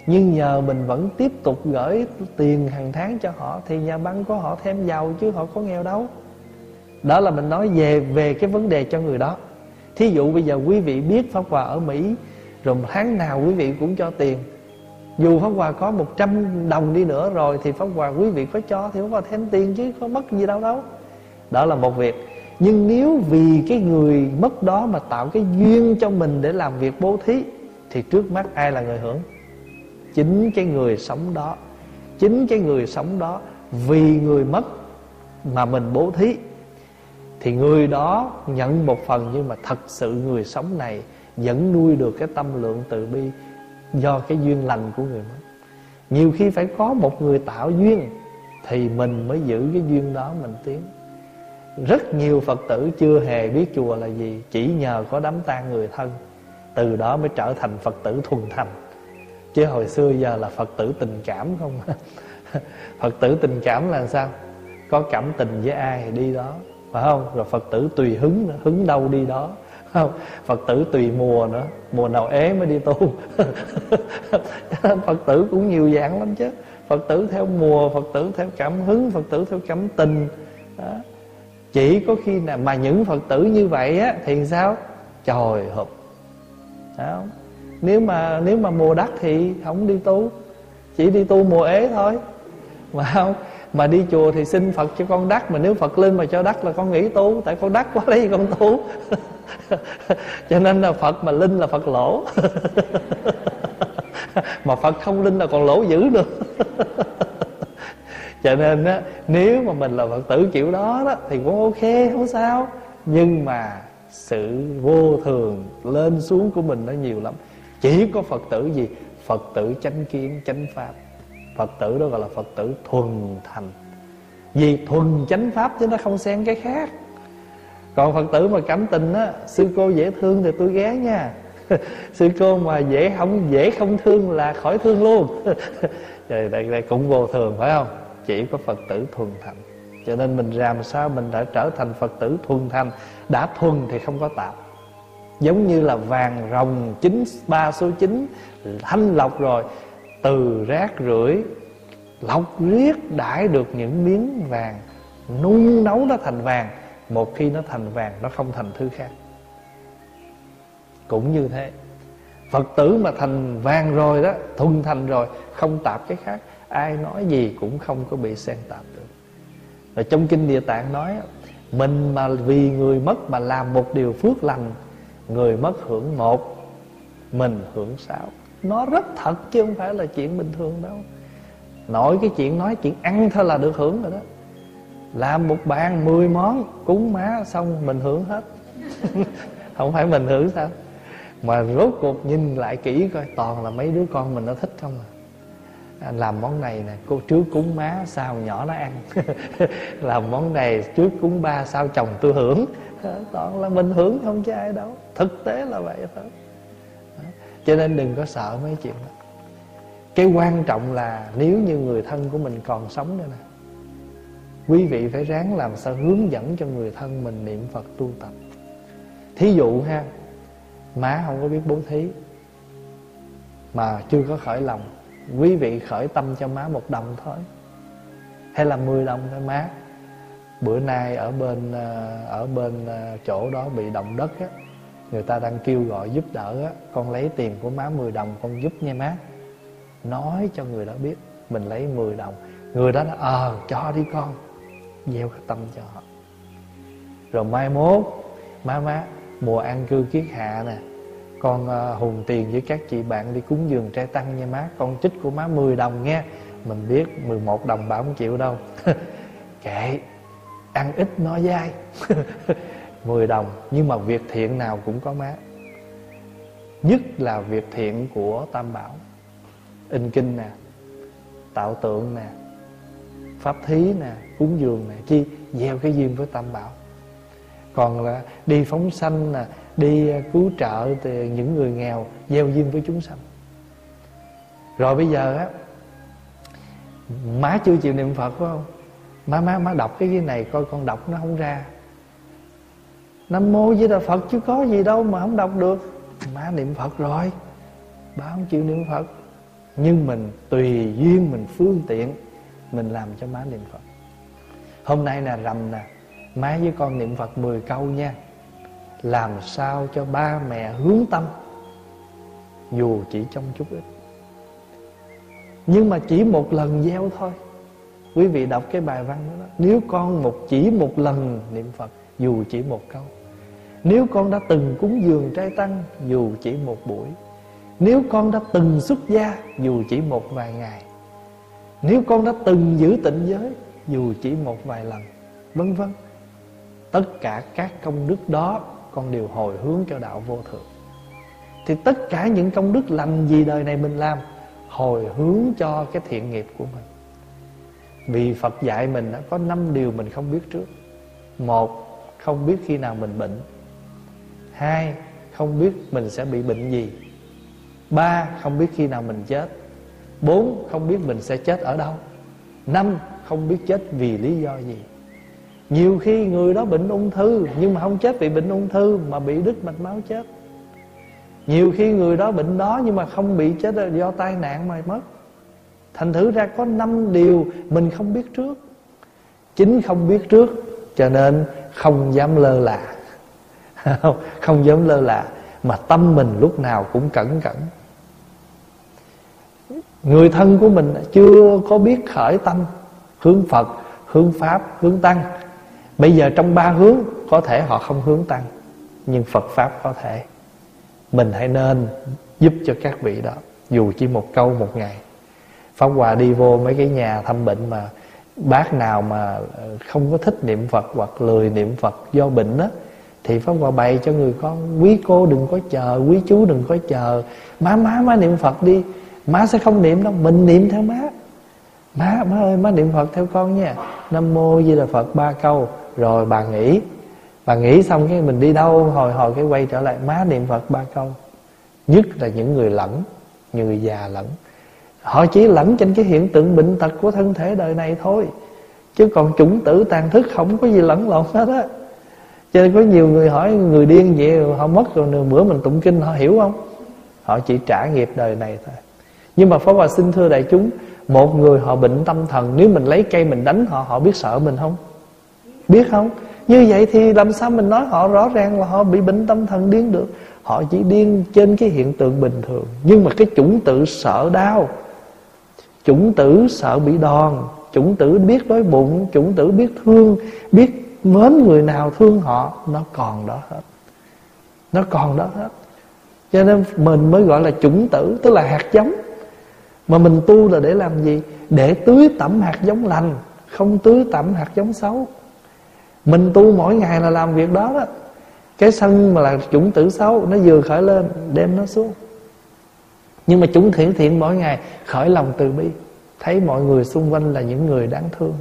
Nhưng nhờ mình vẫn tiếp tục gửi tiền hàng tháng cho họ, Thì nhà băng của họ thêm giàu chứ họ có nghèo đâu. Đó là mình nói về về cái vấn đề cho người đó. Thí dụ bây giờ quý vị biết Pháp Hòa ở Mỹ, Rồi tháng nào quý vị cũng cho tiền dù Pháp Hòa có 100 đồng đi nữa rồi Thì Pháp Hòa quý vị phải cho Thì Pháp Hòa thêm tiền chứ có mất gì đâu đâu. Đó là một việc. Nhưng nếu vì cái người mất đó Mà tạo cái duyên cho mình để làm việc bố thí, Thì trước mắt ai là người hưởng? Chính cái người sống đó. Chính cái người sống đó Vì người mất Mà mình bố thí. Thì người đó nhận một phần Nhưng mà thật sự người sống này Vẫn nuôi được cái tâm lượng từ bi do cái duyên lành của người mất nhiều khi phải có một người tạo duyên thì mình mới giữ cái duyên đó mình tiến. Rất nhiều phật tử chưa hề biết chùa là gì, chỉ nhờ có đám tang người thân, từ đó mới trở thành phật tử thuần thành. Chứ hồi xưa giờ là phật tử tình cảm không? Phật tử tình cảm là sao? Có cảm tình với ai thì đi đó, phải không? Rồi phật tử tùy hứng nữa, hứng đâu đi đó không? Phật tử tùy mùa nữa, mùa nào ế mới đi tu. Phật tử cũng nhiều dạng lắm chứ. Phật tử theo mùa, phật tử theo cảm hứng, phật tử theo cảm tình. Đó. chỉ có khi nào mà những phật tử như vậy á, thì sao? Trời hợp không? nếu mà nếu mà mùa đất thì không đi tu. Chỉ đi tu mùa ế thôi. Mà không, mà đi chùa thì xin phật cho con đắc mà nếu phật lên mà cho đắc là con nghỉ tu. Tại con đắc quá, lấy con tu. cho nên là phật mà linh là phật lỗ. Mà phật không linh là còn lỗ dữ nữa. Cho nên á, nếu mà mình là phật tử kiểu đó đó, thì cũng ok, không sao. Nhưng mà sự vô thường lên xuống của mình nó nhiều lắm. Chỉ có phật tử gì? Phật tử chánh kiến, chánh pháp. Phật tử đó gọi là phật tử thuần thành. Vì thuần chánh pháp chứ nó không xen cái khác còn phật tử mà cảm tình á sư cô dễ thương thì tôi ghé nha. Sư cô mà dễ không dễ không thương là khỏi thương luôn. Rồi đây, đây cũng vô thường phải không? Chỉ có phật tử thuần thành. Cho nên mình làm sao mình đã trở thành phật tử thuần thành? Đã thuần thì không có tạp. Giống như là vàng rồng chín ba số chín thanh lọc rồi. Từ rác rưởi lọc riết đãi được những miếng vàng nung nấu nó thành vàng một khi nó thành vàng, nó không thành thứ khác. Cũng như thế. Phật tử mà thành vàng rồi đó, thuần thành rồi, không tạp cái khác. Ai nói gì cũng không có bị xen tạp được. Rồi trong kinh địa tạng nói, mình mà vì người mất mà làm một điều phước lành, người mất hưởng một, mình hưởng sáu. Nó rất thật chứ không phải là chuyện bình thường đâu. Nói cái chuyện nói, chuyện ăn thôi là được hưởng rồi đó làm một bàn 10 món cúng má xong mình hưởng hết. Không phải mình hưởng sao? Mà rốt cuộc nhìn lại kỹ coi toàn là mấy đứa con mình nó thích không à. Anh làm món này nè cô trước cúng má sao nhỏ nó ăn. Làm món này trước cúng ba sao chồng tôi hưởng. Toàn là mình hưởng không chứ ai đâu. Thực tế là vậy thôi. Cho nên đừng có sợ mấy chuyện đó. Cái quan trọng là nếu như người thân của mình còn sống nữa nè quý vị phải ráng làm sao hướng dẫn cho người thân mình niệm phật tu tập. Thí dụ ha, má không có biết bố thí, mà chưa có khởi lòng, quý vị khởi tâm cho má một đồng thôi. Hay là 10 đồng thôi má. Bữa nay ở bên ờ, ở bên ờ, chỗ đó bị động đất á, người ta đang kêu gọi giúp đỡ á, con lấy tiền của má 10 đồng con giúp nha má. Nói cho người đó biết, mình lấy 10 đồng. Người đó nói ờ cho đi con gieo cái tâm cho họ. Rồi mai mốt má má mùa an cư kiết hạ nè con uh, hùng tiền với các chị bạn đi cúng dường trai tăng nha má con trích của má 10 đồng nghe mình biết 11 đồng bà không chịu đâu. Kệ ăn ít nói dai. 10 đồng nhưng mà việc thiện nào cũng có má. Nhất là việc thiện của tam bảo. In kinh nè tạo tượng nè pháp thí nè, cúng dường nè, chi gieo cái duyên với tam bảo. Còn là đi phóng sanh nè, đi à, cứu trợ từ những người nghèo, gieo duyên với chúng sanh. Rồi bây giờ á, má chưa chịu niệm phật, phải không? Má má má đọc cái cái này coi con đọc nó không ra. Nam mô với đà phật, chứ có gì đâu mà không đọc được. Má niệm phật rồi bà không chịu niệm phật. Nhưng mình tùy duyên, mình phương tiện mình làm cho má niệm phật. Hôm nay là rằm nè má với con niệm phật 10 câu nha. Làm sao cho ba mẹ hướng tâm dù chỉ trong chút ít. Nhưng mà chỉ một lần gieo thôi. Quý vị đọc cái bài văn đó, đó. Nếu con một chỉ một lần niệm phật dù chỉ một câu. Nếu con đã từng cúng dường trai tăng dù chỉ một buổi. Nếu con đã từng xuất gia dù chỉ một vài ngày nếu con đã từng giữ tịnh giới, dù chỉ một vài lần, vân vân, tất cả các công đức đó con đều hồi hướng cho đạo vô thượng. Thì tất cả những công đức lành gì đời này mình làm, hồi hướng cho cái thiện nghiệp của mình. Vì Phật dạy mình đã có năm điều mình không biết trước. Một, không biết khi nào mình bệnh. Hai, không biết mình sẽ bị bệnh gì. Ba, không biết khi nào mình chết bốn, không biết mình sẽ chết ở đâu. Năm, không biết chết vì lý do gì. Nhiều khi người đó bệnh ung thư, Nhưng mà không chết vì bệnh ung thư, Mà bị đứt mạch máu chết. Nhiều khi người đó bệnh đó, Nhưng mà không bị chết do tai nạn mà mất. Thành thử ra có năm điều Mình không biết trước. Chính không biết trước, Cho nên không dám lơ là. Không dám lơ là, Mà tâm mình lúc nào cũng cẩn cẩn. Người thân của mình chưa có biết khởi tâm Hướng Phật, hướng Pháp, hướng Tăng. Bây giờ trong ba hướng Có thể họ không hướng tăng Nhưng Phật Pháp có thể. Mình hãy nên giúp cho các vị đó Dù chỉ một câu một ngày. Pháp Hòa đi vô mấy cái nhà thăm bệnh mà Bác nào mà không có thích niệm Phật Hoặc lười niệm Phật do bệnh á Thì Pháp Hòa bày cho người con Quý cô đừng có chờ Quý chú đừng có chờ. Má má má niệm Phật đi. Má sẽ không niệm đâu, Mình niệm theo má. Má má ơi, má niệm Phật theo con nha. Nam mô Di Đà Phật ba câu. Rồi bà nghỉ bà nghỉ xong cái mình đi đâu, hồi hồi cái quay trở lại, má niệm phật ba câu. Nhất là những người lẫn, người già lẫn. Họ chỉ lẫn trên cái hiện tượng bệnh tật của thân thể đời này thôi. Chứ còn chủng tử tàn thức không có gì lẫn lộn hết á. Cho nên có nhiều người hỏi, người điên vậy, họ mất rồi, nửa bữa mình tụng kinh, họ hiểu không? Họ chỉ trả nghiệp đời này thôi nhưng mà Pháp Hòa xin thưa đại chúng, Một người họ bệnh tâm thần, Nếu mình lấy cây mình đánh họ Họ biết sợ mình không? Biết không? Như vậy thì làm sao mình nói họ rõ ràng là họ bị bệnh tâm thần điên được? Họ chỉ điên trên cái hiện tượng bình thường. Nhưng mà cái chủng tử sợ đau, Chủng tử sợ bị đòn, chủng tử biết đói bụng, chủng tử biết thương, biết mến người nào thương họ, nó còn đó hết. Nó còn đó hết. Cho nên mình mới gọi là chủng tử, tức là hạt giống mà mình tu là để làm gì? Để tưới tẩm hạt giống lành, không tưới tẩm hạt giống xấu. Mình tu mỗi ngày là làm việc đó đó. Cái sân mà là chủng tử xấu, nó vừa khởi lên, đem nó xuống. Nhưng mà chúng thiện thiện mỗi ngày, khởi lòng từ bi. Thấy mọi người xung quanh là những người đáng thương.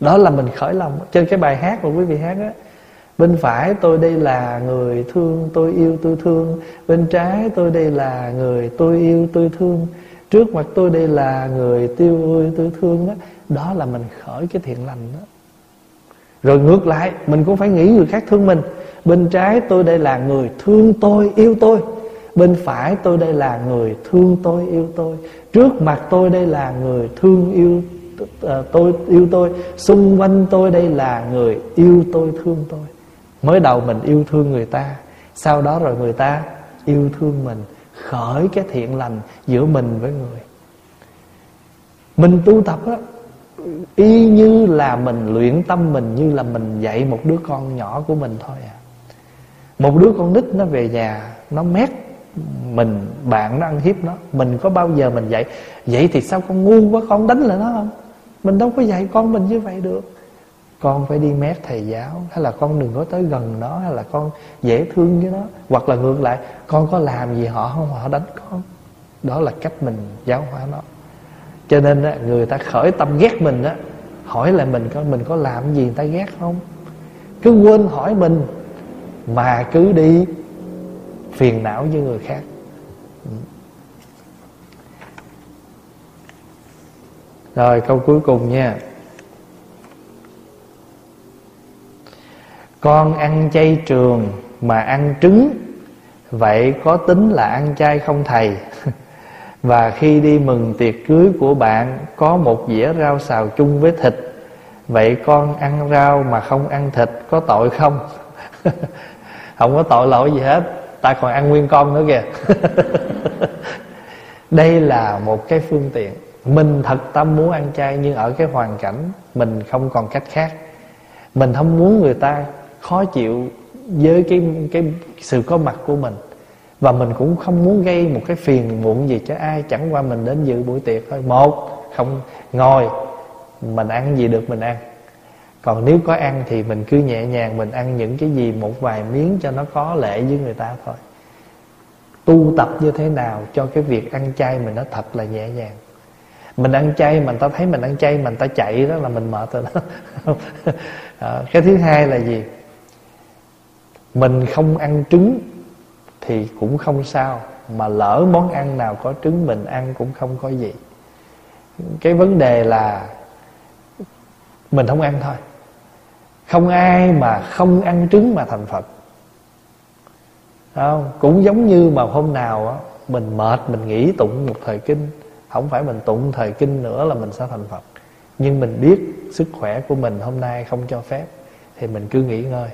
Đó là mình khởi lòng. Trên cái bài hát mà quý vị hát á, bên phải tôi đây là người thương, tôi yêu, tôi thương. Bên trái tôi đây là người tôi yêu, tôi thương trước mặt tôi đây là người tiêu vui tôi thương đó đó là mình khởi cái thiện lành đó. Rồi ngược lại, mình cũng phải nghĩ người khác thương mình. Bên trái tôi đây là người thương tôi, yêu tôi. Bên phải tôi đây là người thương tôi, yêu tôi. Trước mặt tôi đây là người thương yêu ờ, tôi yêu tôi. Xung quanh tôi đây là người yêu tôi, thương tôi. Mới đầu mình yêu thương người ta, sau đó rồi người ta yêu thương mình khởi cái thiện lành giữa mình với người. Mình tu tập đó, y như là mình luyện tâm mình, như là mình dạy một đứa con nhỏ của mình thôi à. Một đứa con nít nó về nhà, nó mét mình, bạn nó ăn hiếp nó. Mình có bao giờ mình dạy, vậy thì sao con ngu quá, con đánh lại nó không? Mình đâu có dạy con mình như vậy được con phải đi mép thầy giáo hay là con đừng có tới gần nó hay là con dễ thương với nó hoặc là ngược lại con có làm gì họ không họ đánh con. Đó là cách mình giáo hóa nó. Cho nên á, người ta khởi tâm ghét mình á hỏi lại mình coi mình có làm gì người ta ghét không? Cứ quên hỏi mình mà cứ đi phiền não với người khác. Ừ. Rồi câu cuối cùng nha. Con ăn chay trường mà ăn trứng, vậy có tính là ăn chay không thầy? Và khi đi mừng tiệc cưới của bạn, có một dĩa rau xào chung với thịt, vậy con ăn rau mà không ăn thịt có tội không? Không có tội lỗi gì hết, ta còn ăn nguyên con nữa kìa. Đây là một cái phương tiện. Mình thật tâm muốn ăn chay nhưng ở cái hoàn cảnh mình không còn cách khác. Mình không muốn người ta khó chịu với cái cái sự có mặt của mình. Và mình cũng không muốn gây một cái phiền muộn gì cho ai chẳng qua mình đến dự buổi tiệc thôi. Một không ngồi mình ăn gì được mình ăn. Còn nếu có ăn thì mình cứ nhẹ nhàng mình ăn những cái gì một vài miếng cho nó có lệ với người ta thôi. Tu tập như thế nào cho cái việc ăn chay mình nó thật là nhẹ nhàng. Mình ăn chay mà người ta thấy mình ăn chay mà người ta chạy đó là mình mệt rồi đó. À, cái thứ hai là gì? Mình không ăn trứng thì cũng không sao, mà lỡ món ăn nào có trứng mình ăn cũng không có gì. Cái vấn đề là mình không ăn thôi. Không ai mà không ăn trứng mà thành phật. Không? cũng giống như mà hôm nào á, mình mệt, mình nghỉ tụng một thời kinh. Không phải mình tụng thời kinh nữa là mình sẽ thành phật. Nhưng mình biết sức khỏe của mình hôm nay không cho phép, thì mình cứ nghỉ ngơi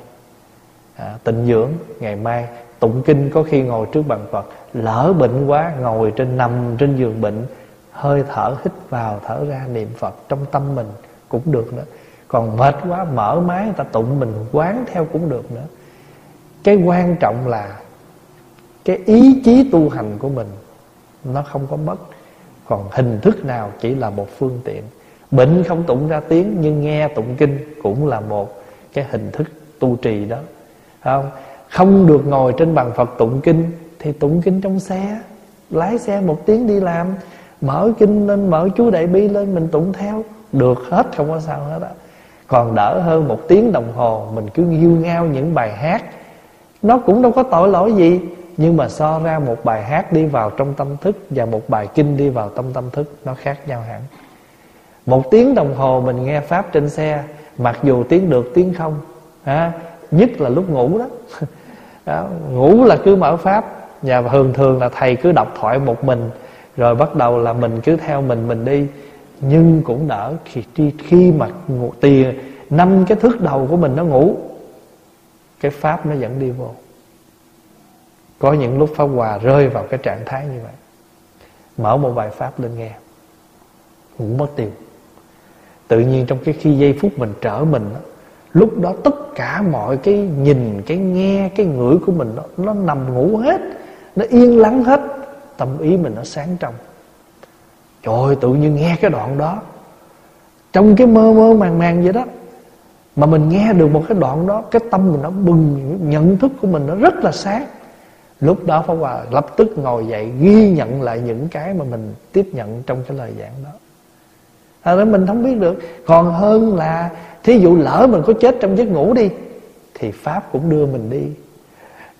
à, tịnh dưỡng ngày mai tụng kinh có khi ngồi trước bàn phật lỡ bệnh quá ngồi trên nằm trên giường bệnh hơi thở hít vào thở ra niệm phật trong tâm mình cũng được nữa. Còn mệt quá mở máy người ta tụng mình quán theo cũng được nữa. Cái quan trọng là cái ý chí tu hành của mình nó không có mất. Còn hình thức nào chỉ là một phương tiện. Bệnh không tụng ra tiếng nhưng nghe tụng kinh cũng là một cái hình thức tu trì đó không? Không được ngồi trên bàn phật tụng kinh, thì tụng kinh trong xe, lái xe một tiếng đi làm, mở kinh lên, mở chú đại bi lên, mình tụng theo. Được hết, không có sao hết á. Còn đỡ hơn một tiếng đồng hồ, mình cứ nghiêu ngao những bài hát. Nó cũng đâu có tội lỗi gì, nhưng mà so ra một bài hát đi vào trong tâm thức và một bài kinh đi vào tâm tâm thức, nó khác nhau hẳn. Một tiếng đồng hồ mình nghe pháp trên xe, mặc dù tiếng được, tiếng không, ha nhất là lúc ngủ đó, đó ngủ là cứ mở pháp. Và thường thường là thầy cứ đọc thoại một mình rồi bắt đầu là mình cứ theo mình mình đi. Nhưng cũng đỡ khi khi mà ngủ tiền năm cái thước đầu của mình nó ngủ cái pháp nó vẫn đi vô. Có những lúc pháp hòa rơi vào cái trạng thái như vậy. Mở một bài pháp lên nghe. Ngủ mất tiêu. Tự nhiên trong cái khi giây phút mình trở mình đó, lúc đó tất cả mọi cái nhìn cái nghe cái ngửi của mình nó, nó nằm ngủ hết nó yên lắng hết tâm ý mình nó sáng trong. Trời ơi tự nhiên nghe cái đoạn đó. Trong cái mơ mơ màng màng vậy đó mà mình nghe được một cái đoạn đó cái tâm mình nó bừng nhận thức của mình nó rất là sáng. Lúc đó Pháp Hòa lập tức ngồi dậy ghi nhận lại những cái mà mình tiếp nhận trong cái lời giảng đó. À, đó mình không biết được. Còn hơn là thí dụ lỡ mình có chết trong giấc ngủ đi thì pháp cũng đưa mình đi.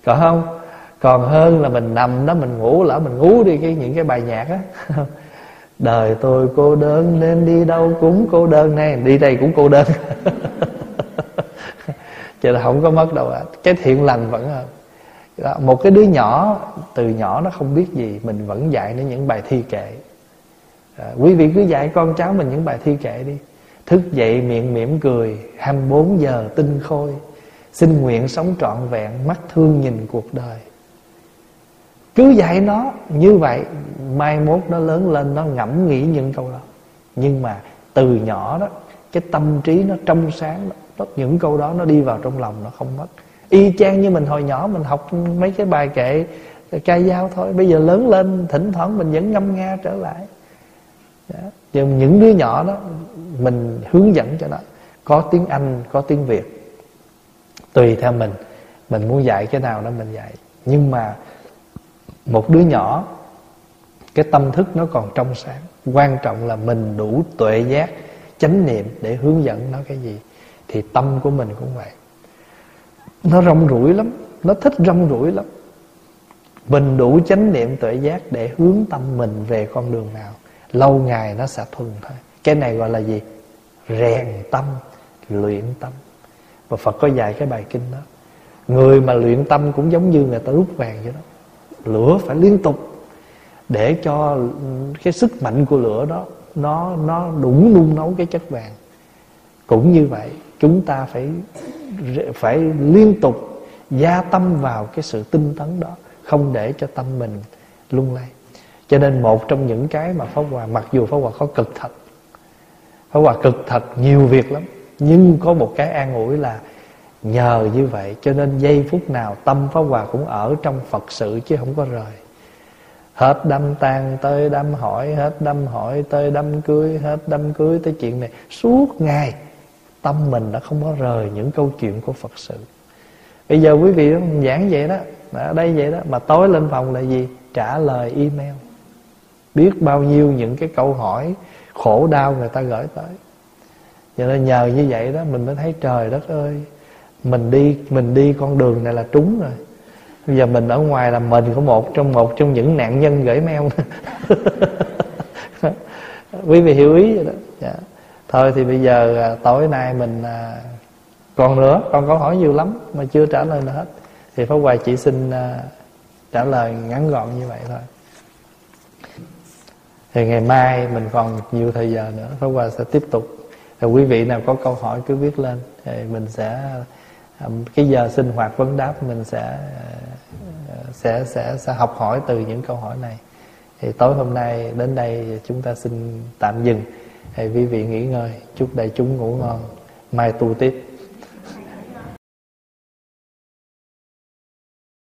Còn không? Còn hơn là mình nằm đó mình ngủ lỡ mình ngủ đi cái những cái bài nhạc á. Đời tôi cô đơn nên đi đâu cũng cô đơn nè, đi đây cũng cô đơn. Chứ là không có mất đâu ạ. À. cái thiện lành vẫn hơn đó, một cái đứa nhỏ từ nhỏ nó không biết gì mình vẫn dạy nó những bài thi kệ. À, quý vị cứ dạy con cháu mình những bài thi kệ đi thức dậy miệng mỉm cười 24 giờ tinh khôi. Xin nguyện sống trọn vẹn mắt thương nhìn cuộc đời. Cứ dạy nó như vậy mai mốt nó lớn lên nó ngẫm nghĩ những câu đó. Nhưng mà từ nhỏ đó cái tâm trí nó trong sáng đó, những câu đó nó đi vào trong lòng nó không mất. Y chang như mình hồi nhỏ mình học mấy cái bài kệ ca dao thôi. Bây giờ lớn lên thỉnh thoảng mình vẫn ngâm nga trở lại. Dạ. Đó. những đứa nhỏ đó mình hướng dẫn cho nó. Có tiếng anh, có tiếng việt. Tùy theo mình. Mình muốn dạy cái nào đó mình dạy. Nhưng mà một đứa nhỏ, cái tâm thức nó còn trong sáng. Quan trọng là mình đủ tuệ giác, chánh niệm để hướng dẫn nó cái gì. Thì tâm của mình cũng vậy. Nó rong rủi lắm. Nó thích rong rủi lắm. Mình đủ chánh niệm tuệ giác để hướng tâm mình về con đường nào. Lâu ngày nó sẽ thuần thôi cái này gọi là gì? Rèn tâm, luyện tâm. Và phật có dạy cái bài kinh đó. Người mà luyện tâm cũng giống như người ta rút vàng vậy đó. Lửa phải liên tục để cho cái sức mạnh của lửa đó, nó nó đủ nung nấu cái chất vàng. Cũng như vậy, chúng ta phải phải liên tục gia tâm vào cái sự tinh tấn đó, không để cho tâm mình lung lay. Cho nên một trong những cái mà pháp hòa, mặc dù pháp hòa có cực thật pháp hòa cực thật nhiều việc lắm. Nhưng có một cái an ủi là nhờ như vậy cho nên giây phút nào tâm pháp hòa cũng ở trong phật sự chứ không có rời. Hết đâm tang tới đâm hỏi, hết đâm hỏi tới đâm cưới, hết đâm cưới tới chuyện này. Suốt ngày tâm mình đã không có rời những câu chuyện của phật sự. Bây giờ quý vị giảng vậy đó ở đây vậy đó, mà tối lên phòng là gì? Trả lời email. Biết bao nhiêu những cái câu hỏi khổ đau người ta gửi tới. Cho nên nhờ như vậy đó mình mới thấy trời đất ơi mình đi mình đi con đường này là trúng rồi. Bây giờ mình ở ngoài là mình có một trong một trong những nạn nhân gửi mail. Quý vị hiểu ý vậy đó. Dạ. thôi thì bây giờ à, tối nay mình à, còn nữa còn có hỏi nhiều lắm mà chưa trả lời được hết. Thì pháp hoài chỉ xin à, trả lời ngắn gọn như vậy thôi thì ngày mai mình còn nhiều thời giờ nữa. Pháp Hòa sẽ tiếp tục. Thì quý vị nào có câu hỏi cứ viết lên, thì mình sẽ cái giờ sinh hoạt vấn đáp mình sẽ ờ, sẽ sẽ sẽ học hỏi từ những câu hỏi này. Thì tối hôm nay đến đây chúng ta xin tạm dừng. Thì quý vị nghỉ ngơi. Chúc đại chúng ngủ ngon. Mai tu tiếp.